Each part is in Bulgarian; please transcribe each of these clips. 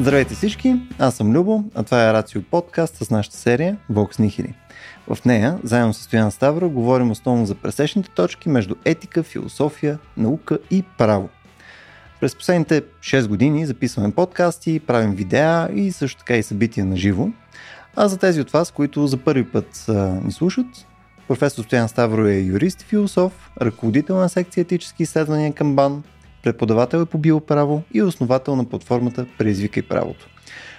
Здравейте всички, аз съм Любо, а това е Рацио подкаст с нашата серия Vox Nihili. В нея, заедно с Стоян Ставра, говорим основно за пресечните точки между етика, философия, наука и право. През последните 6 години записваме подкасти, правим видеа и също така и събития на живо. А за тези от вас, които за първи път ни слушат, професор Стоян Ставро е юрист и философ, ръководител на секция етически изследвания към БАН, преподавател е по биоправо и основател на платформата Преизвикай правото.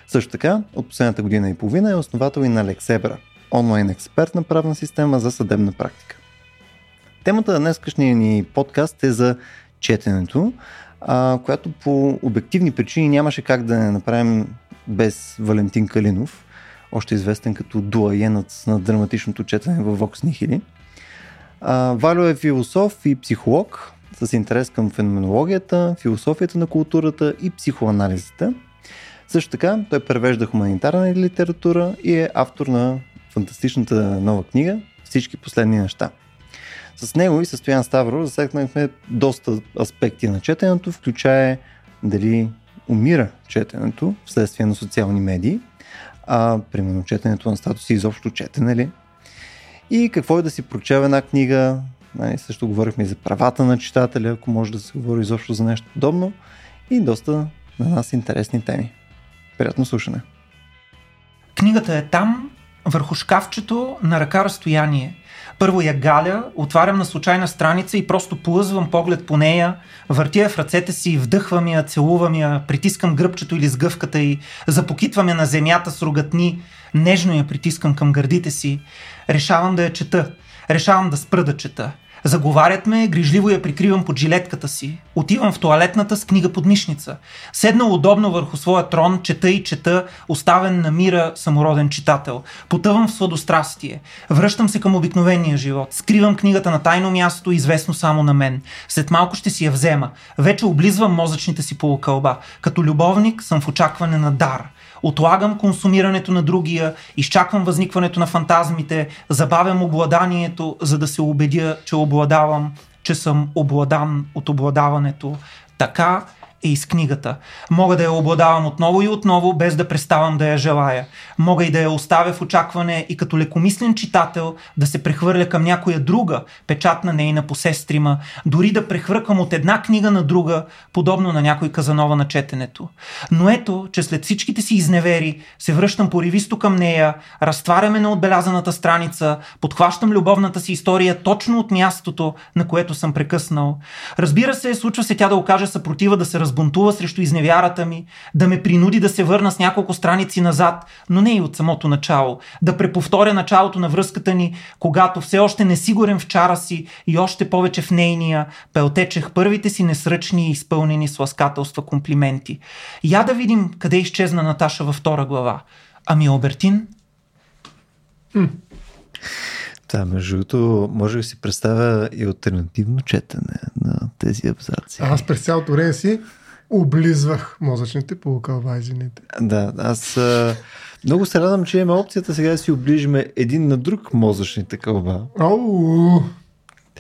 Също така, от последната година и половина е основател и на Лексебра, онлайн експертна правна система за съдебна практика. Темата на днескашния ни подкаст е за четенето, а, която по обективни причини нямаше как да не направим без Валентин Калинов, още известен като дуаенът на драматичното четене в Vox Nihili. Валю е философ и психолог, с интерес към феноменологията, философията на културата и психоанализата. Също така той превежда хуманитарна литература и е автор на фантастичната нова книга Всички последни неща. С него и състоян Ставро засегнахме доста аспекти на четенето, включая дали умира четенето вследствие на социални медии, а примерно четенето на статуси изобщо четене ли, и какво е да си прочева една книга, Нали, също говорихме и за правата на читателя, ако може да се говори изобщо за нещо подобно. И доста на нас интересни теми. Приятно слушане. Книгата е там, върху шкафчето на ръка разстояние. Първо я галя, отварям на случайна страница и просто плъзвам поглед по нея, въртя в ръцете си, вдъхвам я, целувам я, притискам гръбчето или сгъвката й, запокитвам я на земята с рогатни, нежно я притискам към гърдите си. Решавам да я чета. Решавам да спра да чета. Заговарят ме, грижливо я прикривам под жилетката си. Отивам в туалетната с книга под мишница. Седнал удобно върху своя трон, чета и чета, оставен на мира самороден читател. Потъвам в сладострастие. Връщам се към обикновения живот. Скривам книгата на тайно място, известно само на мен. След малко ще си я взема. Вече облизвам мозъчните си полукълба. Като любовник съм в очакване на дар – отлагам консумирането на другия, изчаквам възникването на фантазмите, забавям обладанието, за да се убедя, че обладавам, че съм обладан от обладаването. Така е из книгата. Мога да я обладавам отново и отново, без да преставам да я желая. Мога и да я оставя в очакване и като лекомислен читател да се прехвърля към някоя друга, печатна нейна посестрима, дори да прехвъркам от една книга на друга, подобно на някой казанова на четенето. Но ето, че след всичките си изневери, се връщам поривисто към нея, разтваряме на отбелязаната страница, подхващам любовната си история точно от мястото, на което съм прекъснал. Разбира се, случва се тя да окаже съпротива да се раз разбунтува срещу изневярата ми, да ме принуди да се върна с няколко страници назад, но не и от самото начало, да преповторя началото на връзката ни, когато все още несигурен в чара си и още повече в нейния, пелтечех първите си несръчни и изпълнени с ласкателства комплименти. Я да видим къде изчезна Наташа във втора глава. Ами Обертин? Хм. Да, между другото, може да си представя и альтернативно четене на тези абзаци. Аз през цялото време си облизвах мозъчните полукалвайзините. Да, аз а, много се радвам, че имаме опцията сега да си оближиме един на друг мозъчните кълба. Оу,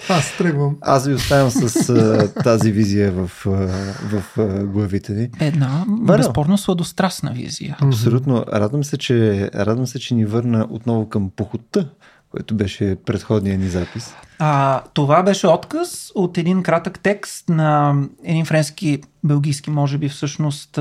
аз тръгвам. Аз ви оставям с а, тази визия в, а, в а, главите ви. Една Валя. безспорно сладострастна визия. Абсолютно. Радвам се, че, радвам се, че ни върна отново към похота което беше предходния ни запис. А, това беше отказ от един кратък текст на един френски, белгийски, може би всъщност,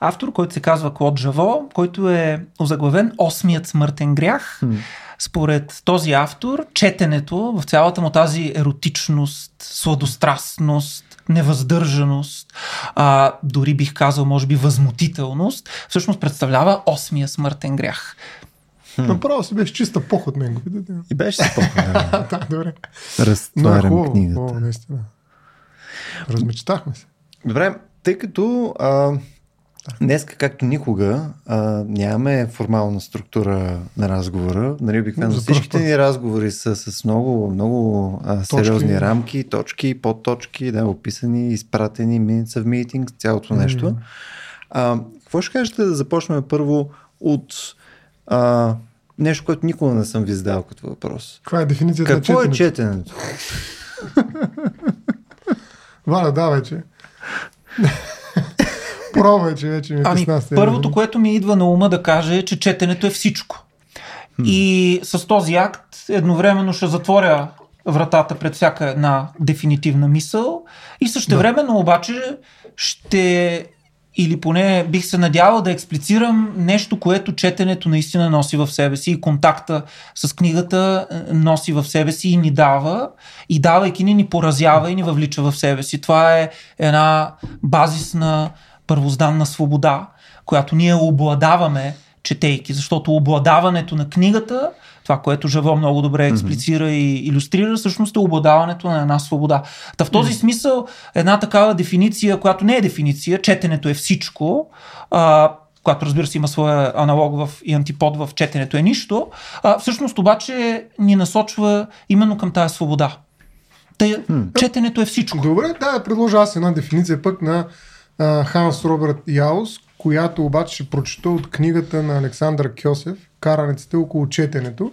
автор, който се казва Клод Жаво, който е озаглавен Осмият смъртен грях. Хм. Според този автор, четенето в цялата му тази еротичност, сладострастност, невъздържаност, а, дори бих казал, може би, възмутителност, всъщност представлява осмия смъртен грях. Направо си беше чиста поход него. И беше си поход. Да, да добре. Разтварям е книгата. О, наистина. Размечтахме се. Добре, тъй като а, днес, както никога, а, нямаме формална структура на разговора. Нали, обикновено всичките ни разговори са с много, много а, сериозни точки. рамки, точки, подточки, да, описани, изпратени, minutes of meetings, цялото нещо. Mm. А, какво ще кажете да започнем първо от а, нещо, което никога не съм ви задал като въпрос. Каква е дефиницията Какво на четенето? Какво е четенето? Валя, да, вече. Пробвай, че вече ми е Ами, 16. първото, което ми идва на ума да кажа е, че четенето е всичко. И с този акт едновременно ще затворя вратата пред всяка една дефинитивна мисъл и същевременно обаче ще или поне бих се надявал да експлицирам нещо, което четенето наистина носи в себе си и контакта с книгата е, носи в себе си и ни дава и давайки ни ни поразява и ни въвлича в себе си. Това е една базисна първозданна свобода, която ние обладаваме четейки, защото обладаването на книгата, това, което Жаво много добре експлицира и иллюстрира, всъщност е обладаването на една свобода. Та в този смисъл една такава дефиниция, която не е дефиниция, четенето е всичко, а, която разбира се има своя аналог в, и антипод в четенето е нищо, а, всъщност обаче ни насочва именно към тази свобода. Тъй, четенето е всичко. Добре, да, предложа аз една дефиниция пък на а, Ханс Робърт Яус, която обаче ще прочета от книгата на Александър Кьосев, Караниците около четенето.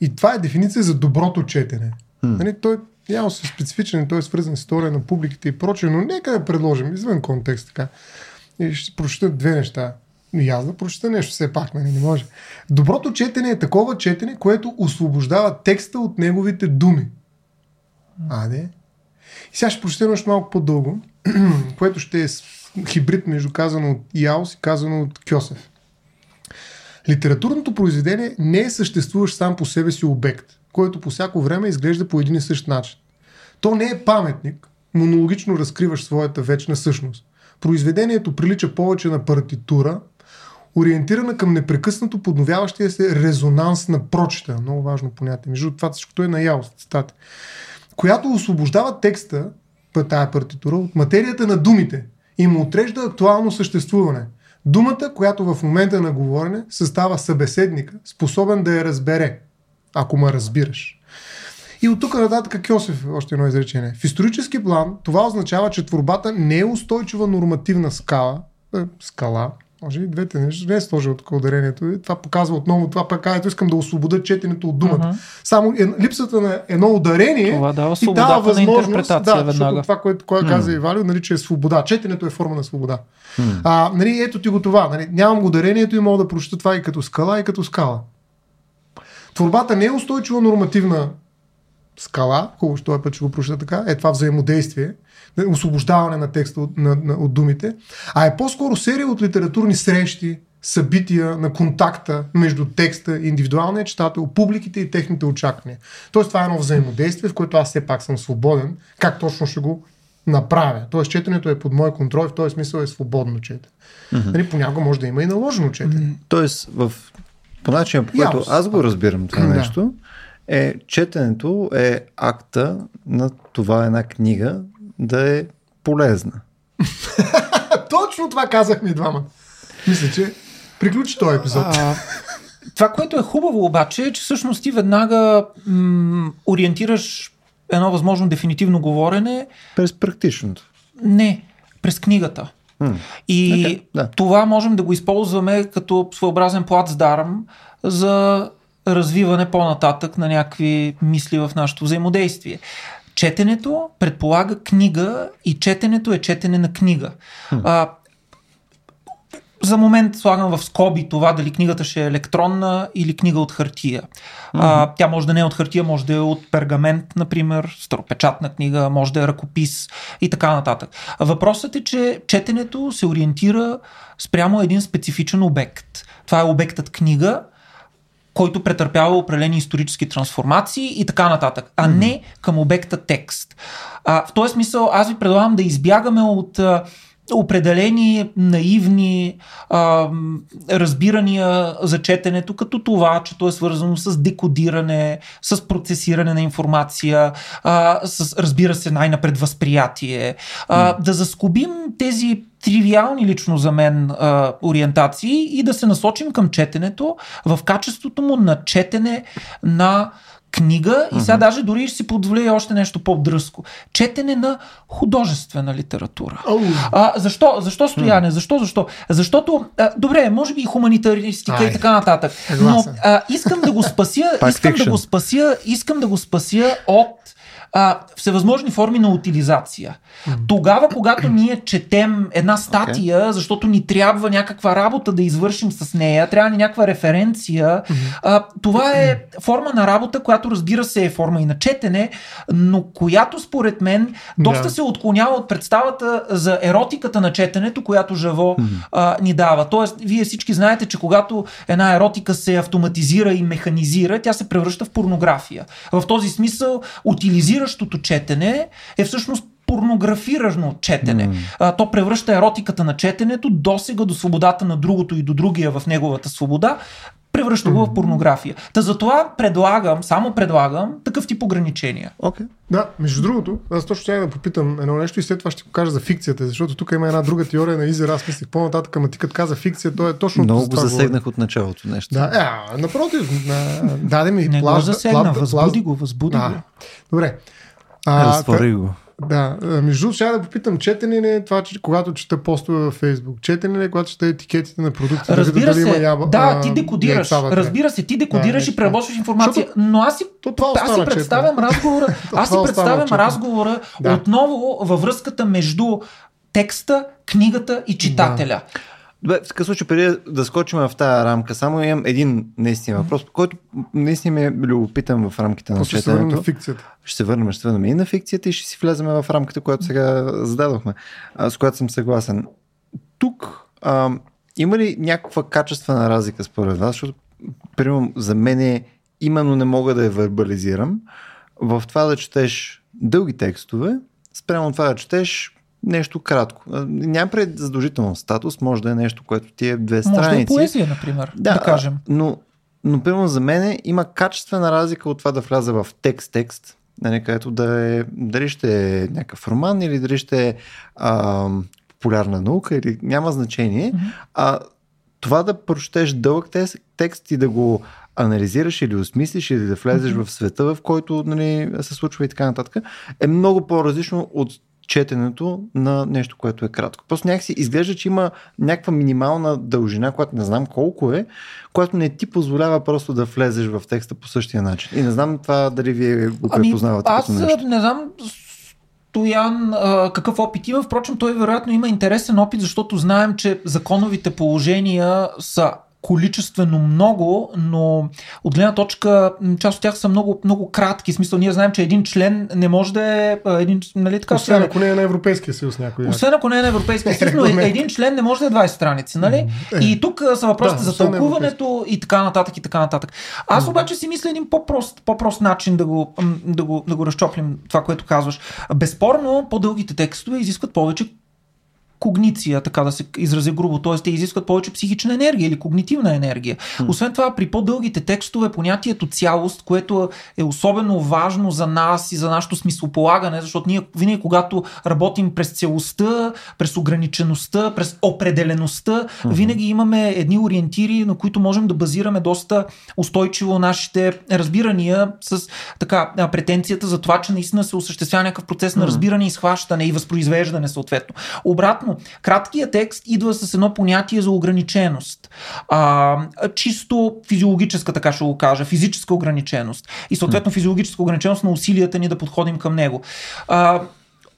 И това е дефиниция за доброто четене. Нали, той Яус е специфичен, той е свързан с история на публиките и прочее, но нека да предложим, извън контекст така. И ще прочета две неща. И аз да прочета нещо все пак, нали, не може. Доброто четене е такова четене, което освобождава текста от неговите думи. А, не? И сега ще прочета нещо малко по-дълго, което ще е хибрид между казано от Яус и казано от Кьосев. Литературното произведение не е съществуващ сам по себе си обект, който по всяко време изглежда по един и същ начин. То не е паметник, монологично разкриваш своята вечна същност. Произведението прилича повече на партитура, ориентирана към непрекъснато подновяващия се резонанс на прочита. Много важно понятие. Между това всичкото е на Яус, цитата която освобождава текста, тая партитура, от материята на думите и му отрежда актуално съществуване. Думата, която в момента на говорене състава събеседника, способен да я разбере, ако ме разбираш. И от тук нататък Кьосев, още едно изречение. В исторически план това означава, че творбата не е устойчива нормативна скала, е, скала, може и двете неща, не е сложил тук ударението. И Това показва отново това пък ето искам да освобода четенето от думата. Мгм. Само е, липсата на едно ударение Това дава и дава възможност, да, веднага. защото това, което кой каза и Валио, нали, че е свобода. Четенето е форма на свобода. А, нали, ето ти го това. Нали, нямам ударението и мога да прочета това и като скала, и като скала. Творбата не е устойчива нормативна скала, хубаво, че този път ще го прочета така, е това взаимодействие, освобождаване на текста от, на, на, от думите, а е по-скоро серия от литературни срещи, събития на контакта между текста, индивидуалния читател, публиките и техните очаквания. Тоест това е едно взаимодействие, в което аз все пак съм свободен, как точно ще го направя. Тоест четенето е под мой контрол и в този смисъл е свободно четене. Mm-hmm. Нали, понякога може да има и наложено четене. Тоест, в, по начина, по който Ясно. аз го разбирам това Да. нещо, е четенето е акта на това една книга да е полезна. Точно това казахме двама. Мисля, че приключи този епизод. А, това, което е хубаво обаче, е, че всъщност ти веднага м- ориентираш едно възможно дефинитивно говорене През практичното. не през книгата. М. И Окей, да. това можем да го използваме като своеобразен плацдарм за развиване по-нататък на някакви мисли в нашето взаимодействие. Четенето предполага книга и четенето е четене на книга. А, за момент слагам в скоби това дали книгата ще е електронна или книга от хартия. А, тя може да не е от хартия, може да е от пергамент, например, старопечатна книга, може да е ръкопис и така нататък. Въпросът е, че четенето се ориентира спрямо един специфичен обект. Това е обектът книга, който претърпява определени исторически трансформации и така нататък, а не към обекта текст. А, в този смисъл аз ви предлагам да избягаме от определени наивни а, разбирания за четенето, като това, че то е свързано с декодиране, с процесиране на информация, а, с, разбира се, най-напред възприятие. А, да заскобим тези тривиални лично за мен а, ориентации и да се насочим към четенето в качеството му на четене на книга и сега даже дори ще си позволя още нещо по-дръско. Четене на художествена литература. А, защо? Защо стояне? Защо? Защо? Защото, а, добре, може би и хуманитаристика Ай. и така нататък. Но а, искам да го спася, искам да го спася, искам да го спася от а, всевъзможни форми на утилизация. Тогава, когато ние четем една статия, защото ни трябва някаква работа да извършим с нея, трябва ни някаква референция, а, това е форма на работа, която разбира се е форма и на четене, но която според мен доста Да. се отклонява от представата за еротиката на четенето, която Жаво а, ни дава. Тоест, вие всички знаете, че когато една еротика се автоматизира и механизира, тя се превръща в порнография. В този смисъл, утилизиращото четене е всъщност порнографирано четене. А, то превръща еротиката на четенето досега до свободата на другото и до другия в неговата свобода, превръща го в порнография. Та затова предлагам, само предлагам такъв тип ограничения. Окей. Да, между другото, аз точно ще да попитам едно нещо и след това ще го кажа за фикцията, защото тук има една друга теория на Изер, аз мислих по-нататък, ама ти като каза фикция, то е точно Много за го засегнах от началото нещо. Да, е, напротив, на, даде ми Не го засегна, плажда- възбуди плажда- го, възбуди А, го. Добре. А, Разтвори го. Да, между другото, ще да попитам, четене ли е това, че когато чета постове във Фейсбук? Четене ли е, когато чета етикетите на продукти? да Разбира дали се, има яба, да, ти декодираш. яйца? Разбира се, ти декодираш Да, и преработваш информация. Защото- Но аз си, То това аз си представям разговора, аз си представям разговора Да. отново във връзката между текста, книгата и читателя. Добре, в такъв случай, преди да скочим в тази рамка, само имам един наистина въпрос, който наистина ми е любопитен в рамките на После се върнем четенето. на фикцията. Ще се върнем, ще се върнем и на фикцията и ще си влезем в рамката, която сега зададохме, с която съм съгласен. Тук а, има ли някаква качествена разлика според вас? Защото, примерно, за мен е, именно не мога да я вербализирам в това да четеш дълги текстове, спрямо това да четеш нещо кратко. Няма пред задължително статус, може да е нещо, което ти е две Може да е страници. поезия, например, да, да кажем. Но, но примерно за мен има качествена разлика от това да вляза в текст-текст, нали, където да е, дали ще е някакъв роман или дали ще е а, популярна наука или няма значение. Мгм. А това да прочетеш дълъг текст, и да го анализираш или осмислиш или да влезеш Мгм. в света, в който нали, се случва и така нататък, е много по-различно от четенето на нещо, което е кратко. Просто някакси изглежда, че има някаква минимална дължина, която не знам колко е, която не ти позволява просто да влезеш в текста по същия начин. И не знам това дали вие го препознавате аз като нещо. не знам Стоян а, какъв опит има. Впрочем, той вероятно има интересен опит, защото знаем, че законовите положения са количествено много, но от гледна точка част от тях са много, много кратки. В смисъл, ние знаем, че един член не може да е един, нали така, Освен ако не е на Европейския съюз някой. освен ако не е на Европейския съюз, но един член не може да е 20 страници, нали? Е. И тук са въпросите Да, за на тълкуването и така нататък и така нататък. Аз обаче си мисля един по-прост, по-прост начин да го, да, го, да го разчоплим това, което казваш. Безспорно, по-дългите текстове изискват повече когниция, така да се изразя грубо, т.е. те изискват повече психична енергия или когнитивна енергия. Освен това, при по-дългите текстове понятието цялост, което е особено важно за нас и за нашето смислополагане, защото ние винаги когато работим през целостта, през ограничеността, през определеността, винаги имаме едни ориентири, на които можем да базираме доста устойчиво нашите разбирания с така претенцията за това, че наистина се осъществява някакъв процес на разбиране и схващане и възпроизвеждане съответно. Обратно, краткият текст идва с едно понятие за ограниченост. А, чисто физиологическа, така ще го кажа, физическа ограниченост. И съответно физиологическа ограниченост на усилията ни да подходим към него. А,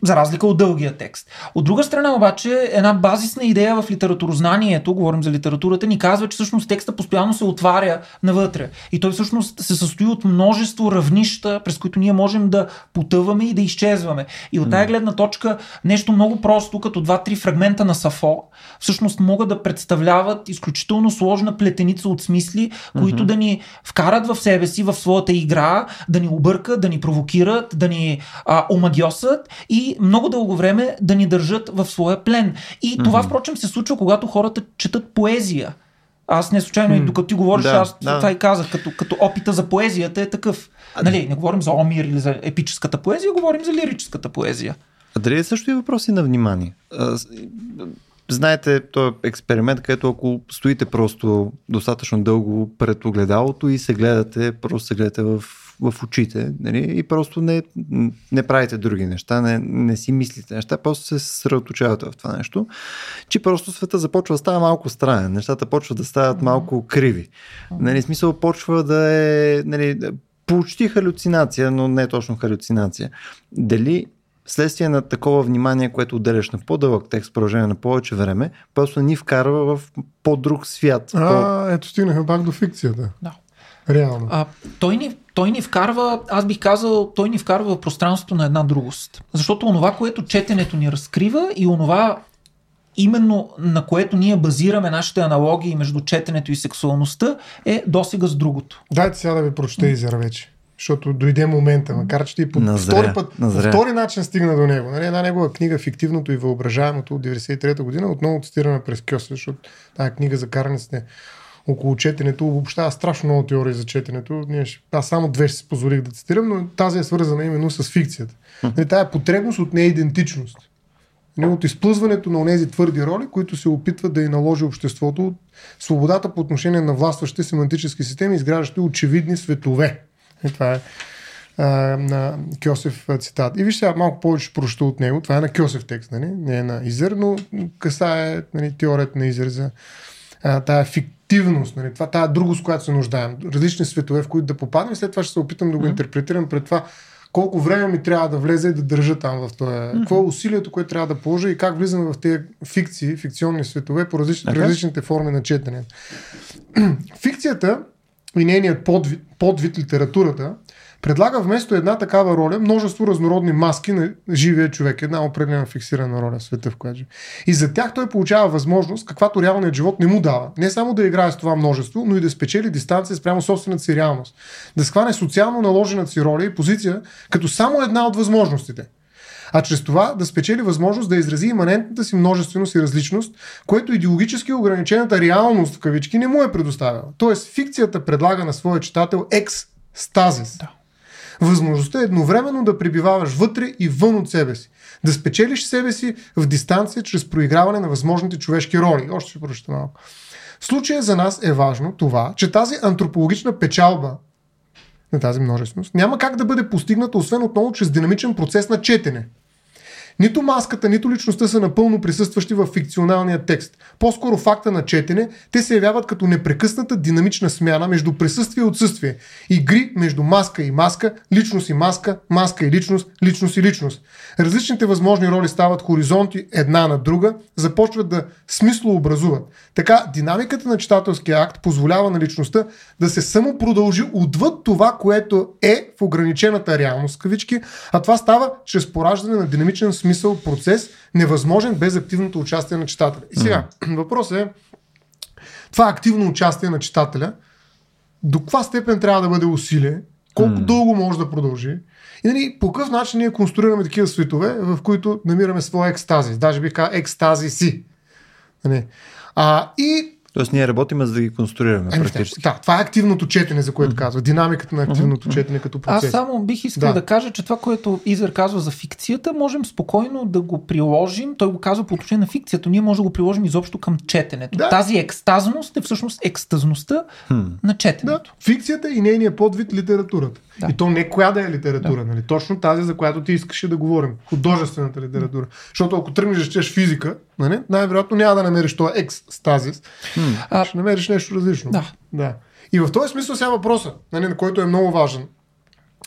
за разлика от дългия текст. От друга страна обаче, една базисна идея в литературознанието, говорим за литературата, ни казва, че всъщност текста постоянно се отваря навътре. И той всъщност се състои от множество равнища, през които ние можем да потъваме и да изчезваме. И от тая гледна точка, нещо много просто, като два-три фрагмента на Сафо, всъщност могат да представляват изключително сложна плетеница от смисли, които да ни вкарат в себе си, в своята игра, да ни объркат, да ни провокират, да ни а, омагьосат и много дълго време да ни държат в своя плен. И това, впрочем, се случва, когато хората четат поезия. Аз не случайно, и докато ти говориш, Да, аз да. това и казах, като, като опита за поезията е такъв. Нали, не говорим за Омир или за епическата поезия, говорим за лирическата поезия. А дали е също и въпроси на внимание? Знаете, този експеримент, където ако стоите просто достатъчно дълго пред огледалото и се гледате, просто се гледате в, в очите нали? и просто не, не правите други неща, не, не си мислите неща, просто се съсредоточавате в това нещо, че просто света започва да става малко странен, нещата почват да стават малко криви. Нали, смисъл почва да е нали, почти халюцинация, но не точно халюцинация. Дали следствие на такова внимание, което отделяш на по-дълъг текст, продължение на повече време, просто ни вкарва в по-друг свят. А, по... ето стигнахме пак до фикцията. Да. Реално. А, той, ни, той ни вкарва, аз бих казал, той ни вкарва в пространството на една другост. Защото онова, което четенето ни разкрива и онова, именно на което ние базираме нашите аналогии между четенето и сексуалността, е досега с другото. Дайте сега да ви прочете Изера вече. Защото дойде момента, макар че ти по Назря, втори път, по втори начин стигна до него. Нали, една негова книга Фиктивното и въображаемото от 93-та година, отново цитирана през Кьосе, защото тази книга за караниците около четенето обобщава страшно много теории за четенето. Ние ще, аз само две ще си позволих да цитирам, но тази е свързана именно с фикцията. Нали, тая потребност от неидентичност. Нали, от изплъзването на тези твърди роли, които се опитват да и наложи обществото от свободата по отношение на властващите семантически системи, изграждащи очевидни светове. И това е а, на Кьосев цитат. И виж сега малко повече прочета от него. Това е на Кьосев текст, нали? не е на Изер, но касае нали, теорията на Изер за а, тая фиктивност, нали? това, тая другост, която се нуждаем. Различни светове, в които да попаднем. След това ще се опитам да го интерпретирам пред това колко време ми трябва да влезе и да държа там в това. Mm-hmm. Какво е усилието, което трябва да положа и как влизаме в тези фикции, фикционни светове по различни, Така. различните форми на четене. Фикцията и нейният подвид, подвид литературата предлага вместо една такава роля множество разнородни маски на живия човек. Една определена фиксирана роля в света, в която живее. И за тях той получава възможност, каквато реалният живот не му дава. Не само да играе с това множество, но и да спечели дистанция спрямо собствената си реалност. Да схване социално наложената си роля и позиция като само една от възможностите. А чрез това да спечели възможност да изрази иманентната си множественост и различност, което идеологически ограничената реалност в кавички не му е предоставила. Тоест фикцията предлага на своя читател екстазис. Да. Възможността е едновременно да пребиваваш вътре и вън от себе си. Да спечелиш себе си в дистанция чрез проиграване на възможните човешки роли. Още ще прочета малко. В случая за нас е важно това, че тази антропологична печалба на тази множественост няма как да бъде постигната, освен отново чрез динамичен процес на четене. Нито маската, нито личността са напълно присъстващи в фикционалния текст. По-скоро факта на четене, те се явяват като непрекъсната динамична смяна между присъствие и отсъствие. Игри между маска и маска, личност и маска, маска и личност, личност и личност. Различните възможни роли стават хоризонти една на друга, започват да смислообразуват. Така, динамиката на читателския акт позволява на личността да се само продължи отвъд това, което е в ограничената реалност, кавички, а това става чрез пораждане на динамичен смисъл, процес, невъзможен без активното участие на читателя. И сега, въпросът е, това активно участие на читателя, до каква степен трябва да бъде усилие, колко mm. дълго може да продължи и нали, по какъв начин ние конструираме такива светове, в които намираме своя екстазис. Даже бих казал екстазиси. Нали. А, и Тоест ние работим за да ги конструираме Ами, практически. да, това е активното четене, за което казва. Динамиката на активното четене като процес. Аз само бих искал Да. да. да кажа, че това, което Изер казва за фикцията, можем спокойно да го приложим. Той го казва по отношение на фикцията. Ние можем да го приложим изобщо към четенето. Да. Да. Тази екстазност е всъщност екстазността Хм. на Да, четенето. фикцията и нейният подвид литературата. Да. И то не коя да е литература, нали? точно тази, за която ти искаше да говорим. Художествената литература. Защото ако тръгнеш да четеш физика, нали? най-вероятно няма да намериш това екстазис. А, Ще намериш нещо различно. Да. да. И в този смисъл сега въпроса, нали, на който е много важен.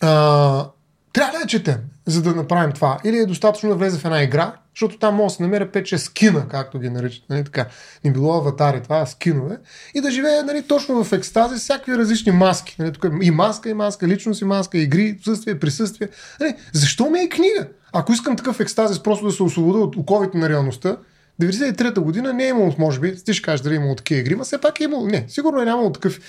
А, трябва да четем, за да направим това? Или е достатъчно да влезе в една игра, защото там може да се намеря 5-6 скина, както ги наричат. Нали, така. Не било аватари, това е скинове. И да живее нали, точно в екстази с всякакви различни маски. Нали, тук е и маска, и маска, личност и маска, игри, присъствие, присъствие. Нали, защо ми е книга? Ако искам такъв екстазис просто да се освобода от оковите на реалността, 93-та година не е имало, може би, ти ще кажеш дали е имало такива игри, но все пак е имало. Не, сигурно е нямало такъв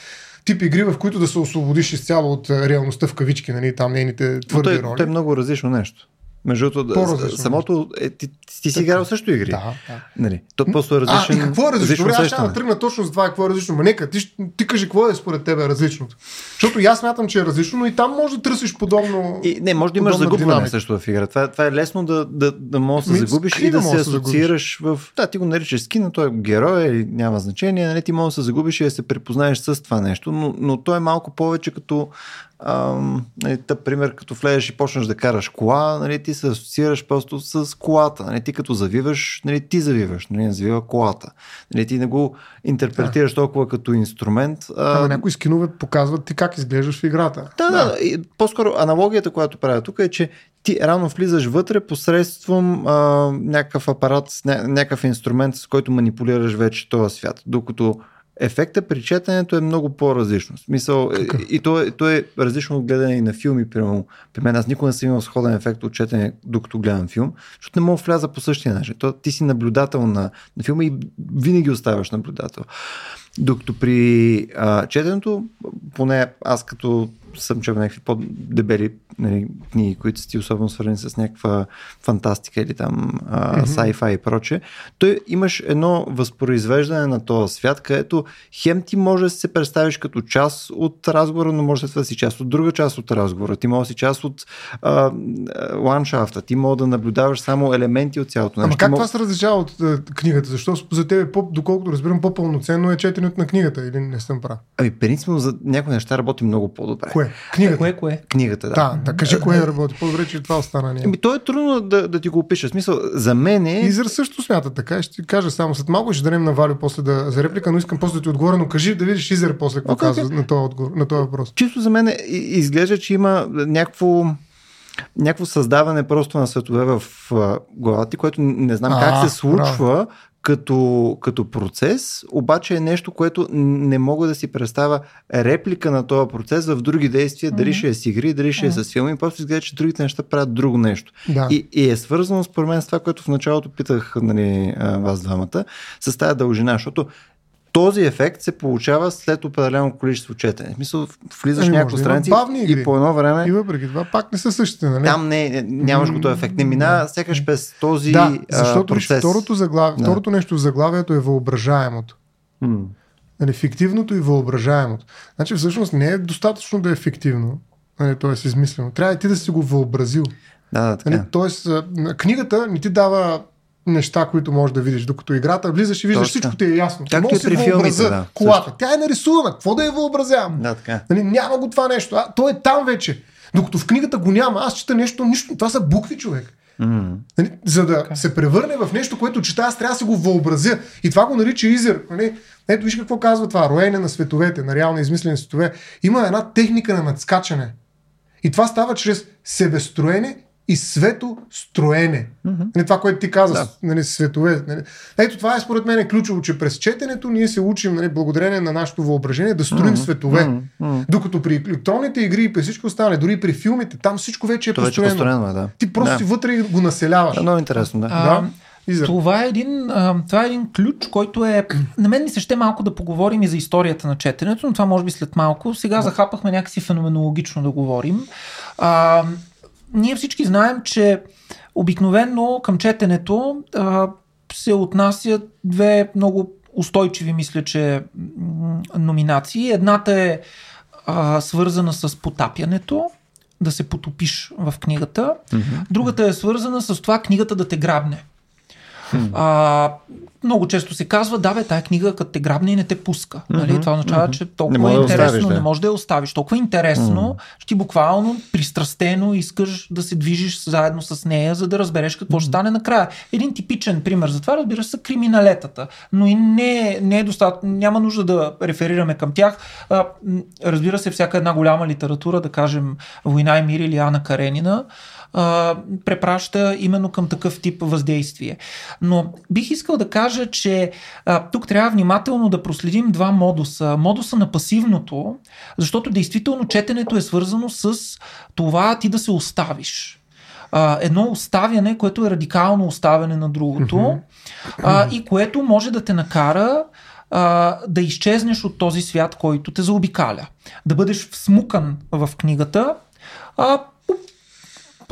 тип игри, в които да се освободиш изцяло от реалността в кавички, нали, там нейните Но твърди той, роли. той е много различно нещо. Между другото, самото, е, ти, ти си играл също игри. Да, да. Нали? То просто е различен. а, какво е различно? Добре, аз ще тръгна точно с това, какво е различно. Ма нека, ти, ти кажи какво е според тебе различното. Защото аз смятам, че е различно, но и там може да търсиш подобно. И, не, може да имаш загубване динамика. също в игра. Това, това е лесно да, да, да можеш да Ми, се загубиш и да да се асоциираш в... Да, ти го наричаш скина, той е герой или няма значение. Нали? Ти можеш да се загубиш и да се препознаеш с това нещо, но, но то е малко повече като ам, нали, тъп пример, като влезеш и почнеш да караш кола, нали, ти се асоциираш просто с колата. Нали, ти като завиваш, нали, ти завиваш, нали, не завива колата. Нали, ти не го интерпретираш толкова като инструмент. А, Ама някои скинове показват ти как изглеждаш в играта. да, да, да. И по-скоро аналогията, която правя тук е, че ти рано влизаш вътре посредством а, някакъв апарат, ня- някакъв инструмент, с който манипулираш вече този свят. Докато ефекта при четенето е много по-различно. Смисъл, е, и то е, то е различно от гледане и на филми. Примерно, при мен аз никога не съм имал сходен ефект от четене, докато гледам филм, защото не мога да вляза по същия начин. То, ти си наблюдател на, на филма и винаги оставаш наблюдател. Докато при а, четенето, поне аз като съм чел някакви по-дебели нали, книги, които са ти особено свързани с някаква фантастика или там а, mm-hmm. sci-fi и прочее, той имаш едно възпроизвеждане на този свят, където хем ти може да се представиш като част от разговора, но може да си част от друга част от разговора. Ти може да си част от а, ландшафта. Ти може да наблюдаваш само елементи от цялото нещо. Ама как това се различава от е, книгата? Защо за тебе, по, доколкото разбирам, по-пълноценно е четенето на книгата или не съм прав? Ами, принципно за някои неща работи много по-добре. Кое? Книгата. Кое, кое? Книгата, да. Да, да, кажи кое работи. По-добре, че това остана ние. Ами, то е трудно да, да ти го опиша. В Смисъл, за мен е... Изър също смята така. Ще ти кажа само след малко ще дадем на Валю после да, за реплика, но искам после да ти отговоря, но кажи да видиш Изър после какво Okay, казва на този, отговор, на този въпрос. чисто за мен е- изглежда, че има някакво някакво създаване просто на светове в главата ти, което не знам А, как се случва като, като процес, обаче е нещо, което не мога да си представя реплика на този процес в други действия, дали ще е с игри, дали ще е с филми, просто изглежда, че другите неща правят друго нещо. Да. И, и е свързано според мен с това, което в началото питах нали, вас двамата, с тази дължина, защото този ефект се получава след определено количество четене. В смисъл, влизаш Ами, няколко да има страници игри. и по едно време И въпреки това пак не са същите, нали? там не, нямаш го този ефект. Не минава, сякаш през този да, а, защото виж, процес. второто, заглав... Да. второто нещо в заглавието е въображаемото. М. Нали, фиктивното и въображаемото. Значи всъщност не е достатъчно да е фиктивно, нали, т.е. измислено. Трябва и ти да си го въобразил. Да, да, така. Нали, тоест, а, на- книгата не ти дава неща, които можеш да видиш, докато играта влизаш и виждаш Точно. всичко ти е ясно. Както и при филмите, да, Колата. също. Тя е нарисувана. Какво да я въобразявам? Да, така. Нали, няма го това нещо. А, то е там вече. Докато в книгата го няма. Аз чета нещо, нищо. Това са букви, човек. Нали, за да се превърне в нещо, което чета, аз трябва да си го въобразя. И това го нарича Изер. Нали? Ето виж какво казва това. Роене на световете, на реално измислени светове. Има една техника на надскачане. И това става чрез себестроене и светостроене. Mm-hmm. Нали, това, което ти каза, Да. нали, светове. Нали. Ето това е според мен ключово, че през четенето ние се учим, нали, благодарение на нашето въображение, да строим mm-hmm. светове. Мгм. Докато при електронните игри и при всичко останали, дори и при филмите, там всичко вече е То вече е построено. построено, е, да. Ти просто да. си вътре и го населяваш. Да, много интересно, да. А, Да. Изър. Това е, един, а, това е един ключ, който е... На мен ми се ще малко да поговорим и за историята на четенето, но това може би след малко. Сега захапахме някакси феноменологично да говорим. А, ние всички знаем, че обикновено към четенето а, се отнасят две много устойчиви, мисля, че номинации. Едната е а, свързана с потапянето, да се потопиш в книгата. Другата е свързана с това книгата да те грабне. А, много често се казва, да бе, тая книга като те грабне и не те пуска. Нали? Това означава, че толкова Не е може да интересно, оставиш, да. не можеш да я оставиш. Толкова е интересно, че ти буквално пристрастено искаш да се движиш заедно с нея, за да разбереш какво ще стане накрая. Един типичен пример за това, разбира се, са криминалетата. Но и не, не е достатъчно, няма нужда да реферираме към тях. А, разбира се, всяка една голяма литература, да кажем Война и мир или Ана Каренина, а, препраща именно към такъв тип въздействие. Но бих искал да кажа, че а, тук трябва внимателно да проследим два модуса. Модуса на пасивното, защото действително четенето е свързано с това ти да се оставиш. А, едно оставяне, което е радикално оставяне на другото а, и което може да те накара а, да изчезнеш от този свят, който те заобикаля. Да бъдеш всмукан в книгата, а,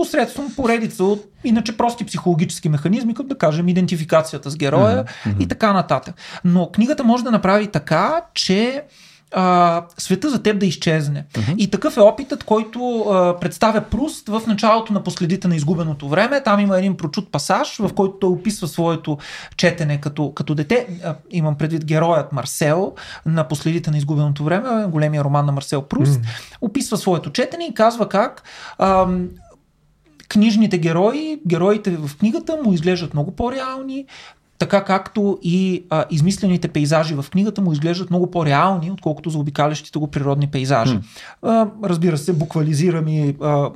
посредством поредица от иначе прости психологически механизми, като да кажем идентификацията с героя mm-hmm. и така нататък. Но книгата може да направи така, че а, света за теб да изчезне. Uh-huh. И такъв е опитът, който а, представя Пруст в началото на последите на изгубеното време. Там има един прочут пасаж, в който той описва своето четене като, като дете. А, имам предвид героят Марсел на последите на изгубеното време, големия роман на Марсел Пруст. Uh-huh. Описва своето четене и казва как а, книжните герои, героите в книгата му изглеждат много по-реални, така както и а, измислените пейзажи в книгата му изглеждат много по-реални, отколкото заобикалящите го природни пейзажи. Mm. А, разбира се, буквализирам и а,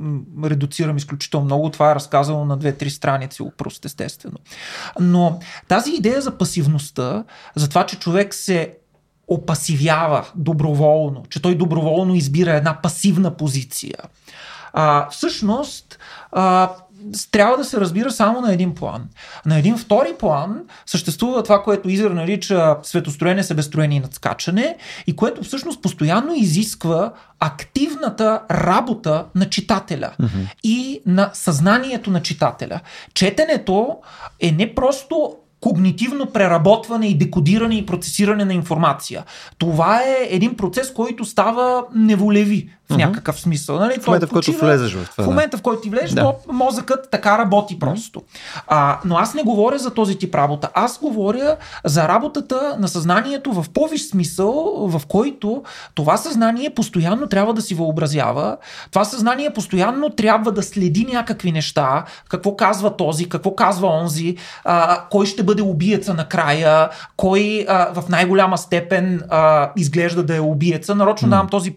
редуцирам изключително много. Това е разказано на две-три страници, просто естествено. Но тази идея за пасивността, за това, че човек се опасивява доброволно, че той доброволно избира една пасивна позиция, а, всъщност а, трябва да се разбира само на един план. На един втори план съществува това, което Изер нарича светостроене, себестроение и надскачане и което всъщност постоянно изисква активната работа на читателя mm-hmm. и на съзнанието на читателя. Четенето е не просто когнитивно преработване и декодиране и процесиране на информация. Това е един процес, който става неволеви в някакъв смисъл. Нали? В момента, в който влезеш в това. В момента, в който ти влезеш, да. мозъкът така работи просто. А, но аз не говоря за този тип работа. Аз говоря за работата на съзнанието в повиш смисъл, в който това съзнание постоянно трябва да си въобразява. Това съзнание постоянно трябва да следи някакви неща. Какво казва този, какво казва онзи, а, кой ще бъде убиеца накрая, кой а, в най-голяма степен а, изглежда да е убиеца. Нарочно mm. давам този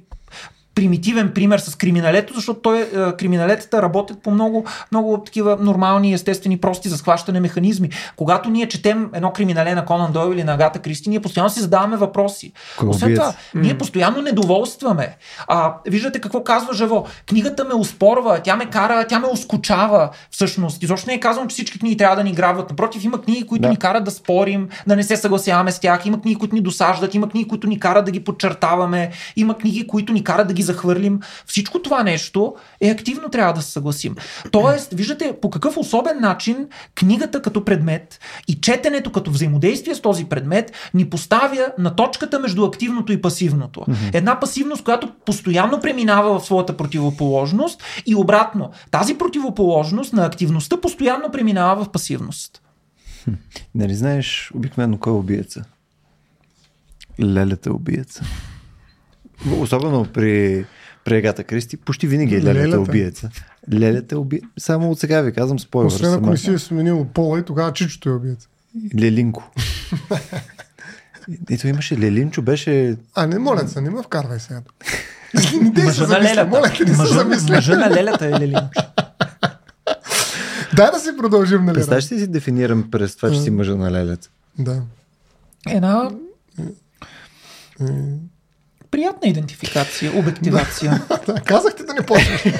примитивен пример с криминалето, защото той, е, криминалетата работят по много, много такива нормални, естествени, прости за схващане механизми. Когато ние четем едно криминале на Конан Дойл или на Агата Кристи, ние постоянно си задаваме въпроси. Кой Освен това, ние постоянно недоволстваме. А, виждате какво казва Жаво. Книгата ме успорва, тя ме кара, тя ме оскучава всъщност. Изобщо не е казано, че всички книги трябва да ни грабват. Напротив, има книги, които да. ни карат да спорим, да не се съгласяваме с тях. Има книги, които ни досаждат, има книги, които ни карат да ги подчертаваме, има книги, които ни карат да ги захвърлим. Всичко това нещо е активно, трябва да се съгласим. Тоест, виждате по какъв особен начин книгата като предмет и четенето като взаимодействие с този предмет ни поставя на точката между активното и пасивното. Една пасивност, която постоянно преминава в своята противоположност и обратно. Тази противоположност на активността постоянно преминава в пасивност. Нали знаеш обикновено кой е убиеца? Лелята е убиеца. Особено при, при Агата Кристи, почти винаги е лелята, лелята. убиеца. Лелята е убиеца. Само от сега ви казвам спойлер. Освен ако не си е сменил пола и тогава чичото е убиеца. Лелинко. Ето имаше Лелинчо, беше... А, не моля се, не ме вкарвай сега. Мъжа на лелята. Моля те, не мъжа, мъжа на лелята е Лелинчо. Дай да си продължим, нали? Представяш ли си дефинирам през това, че си мъжа на лелята? Да. Една приятна идентификация, обективация. Казахте да не почнеш.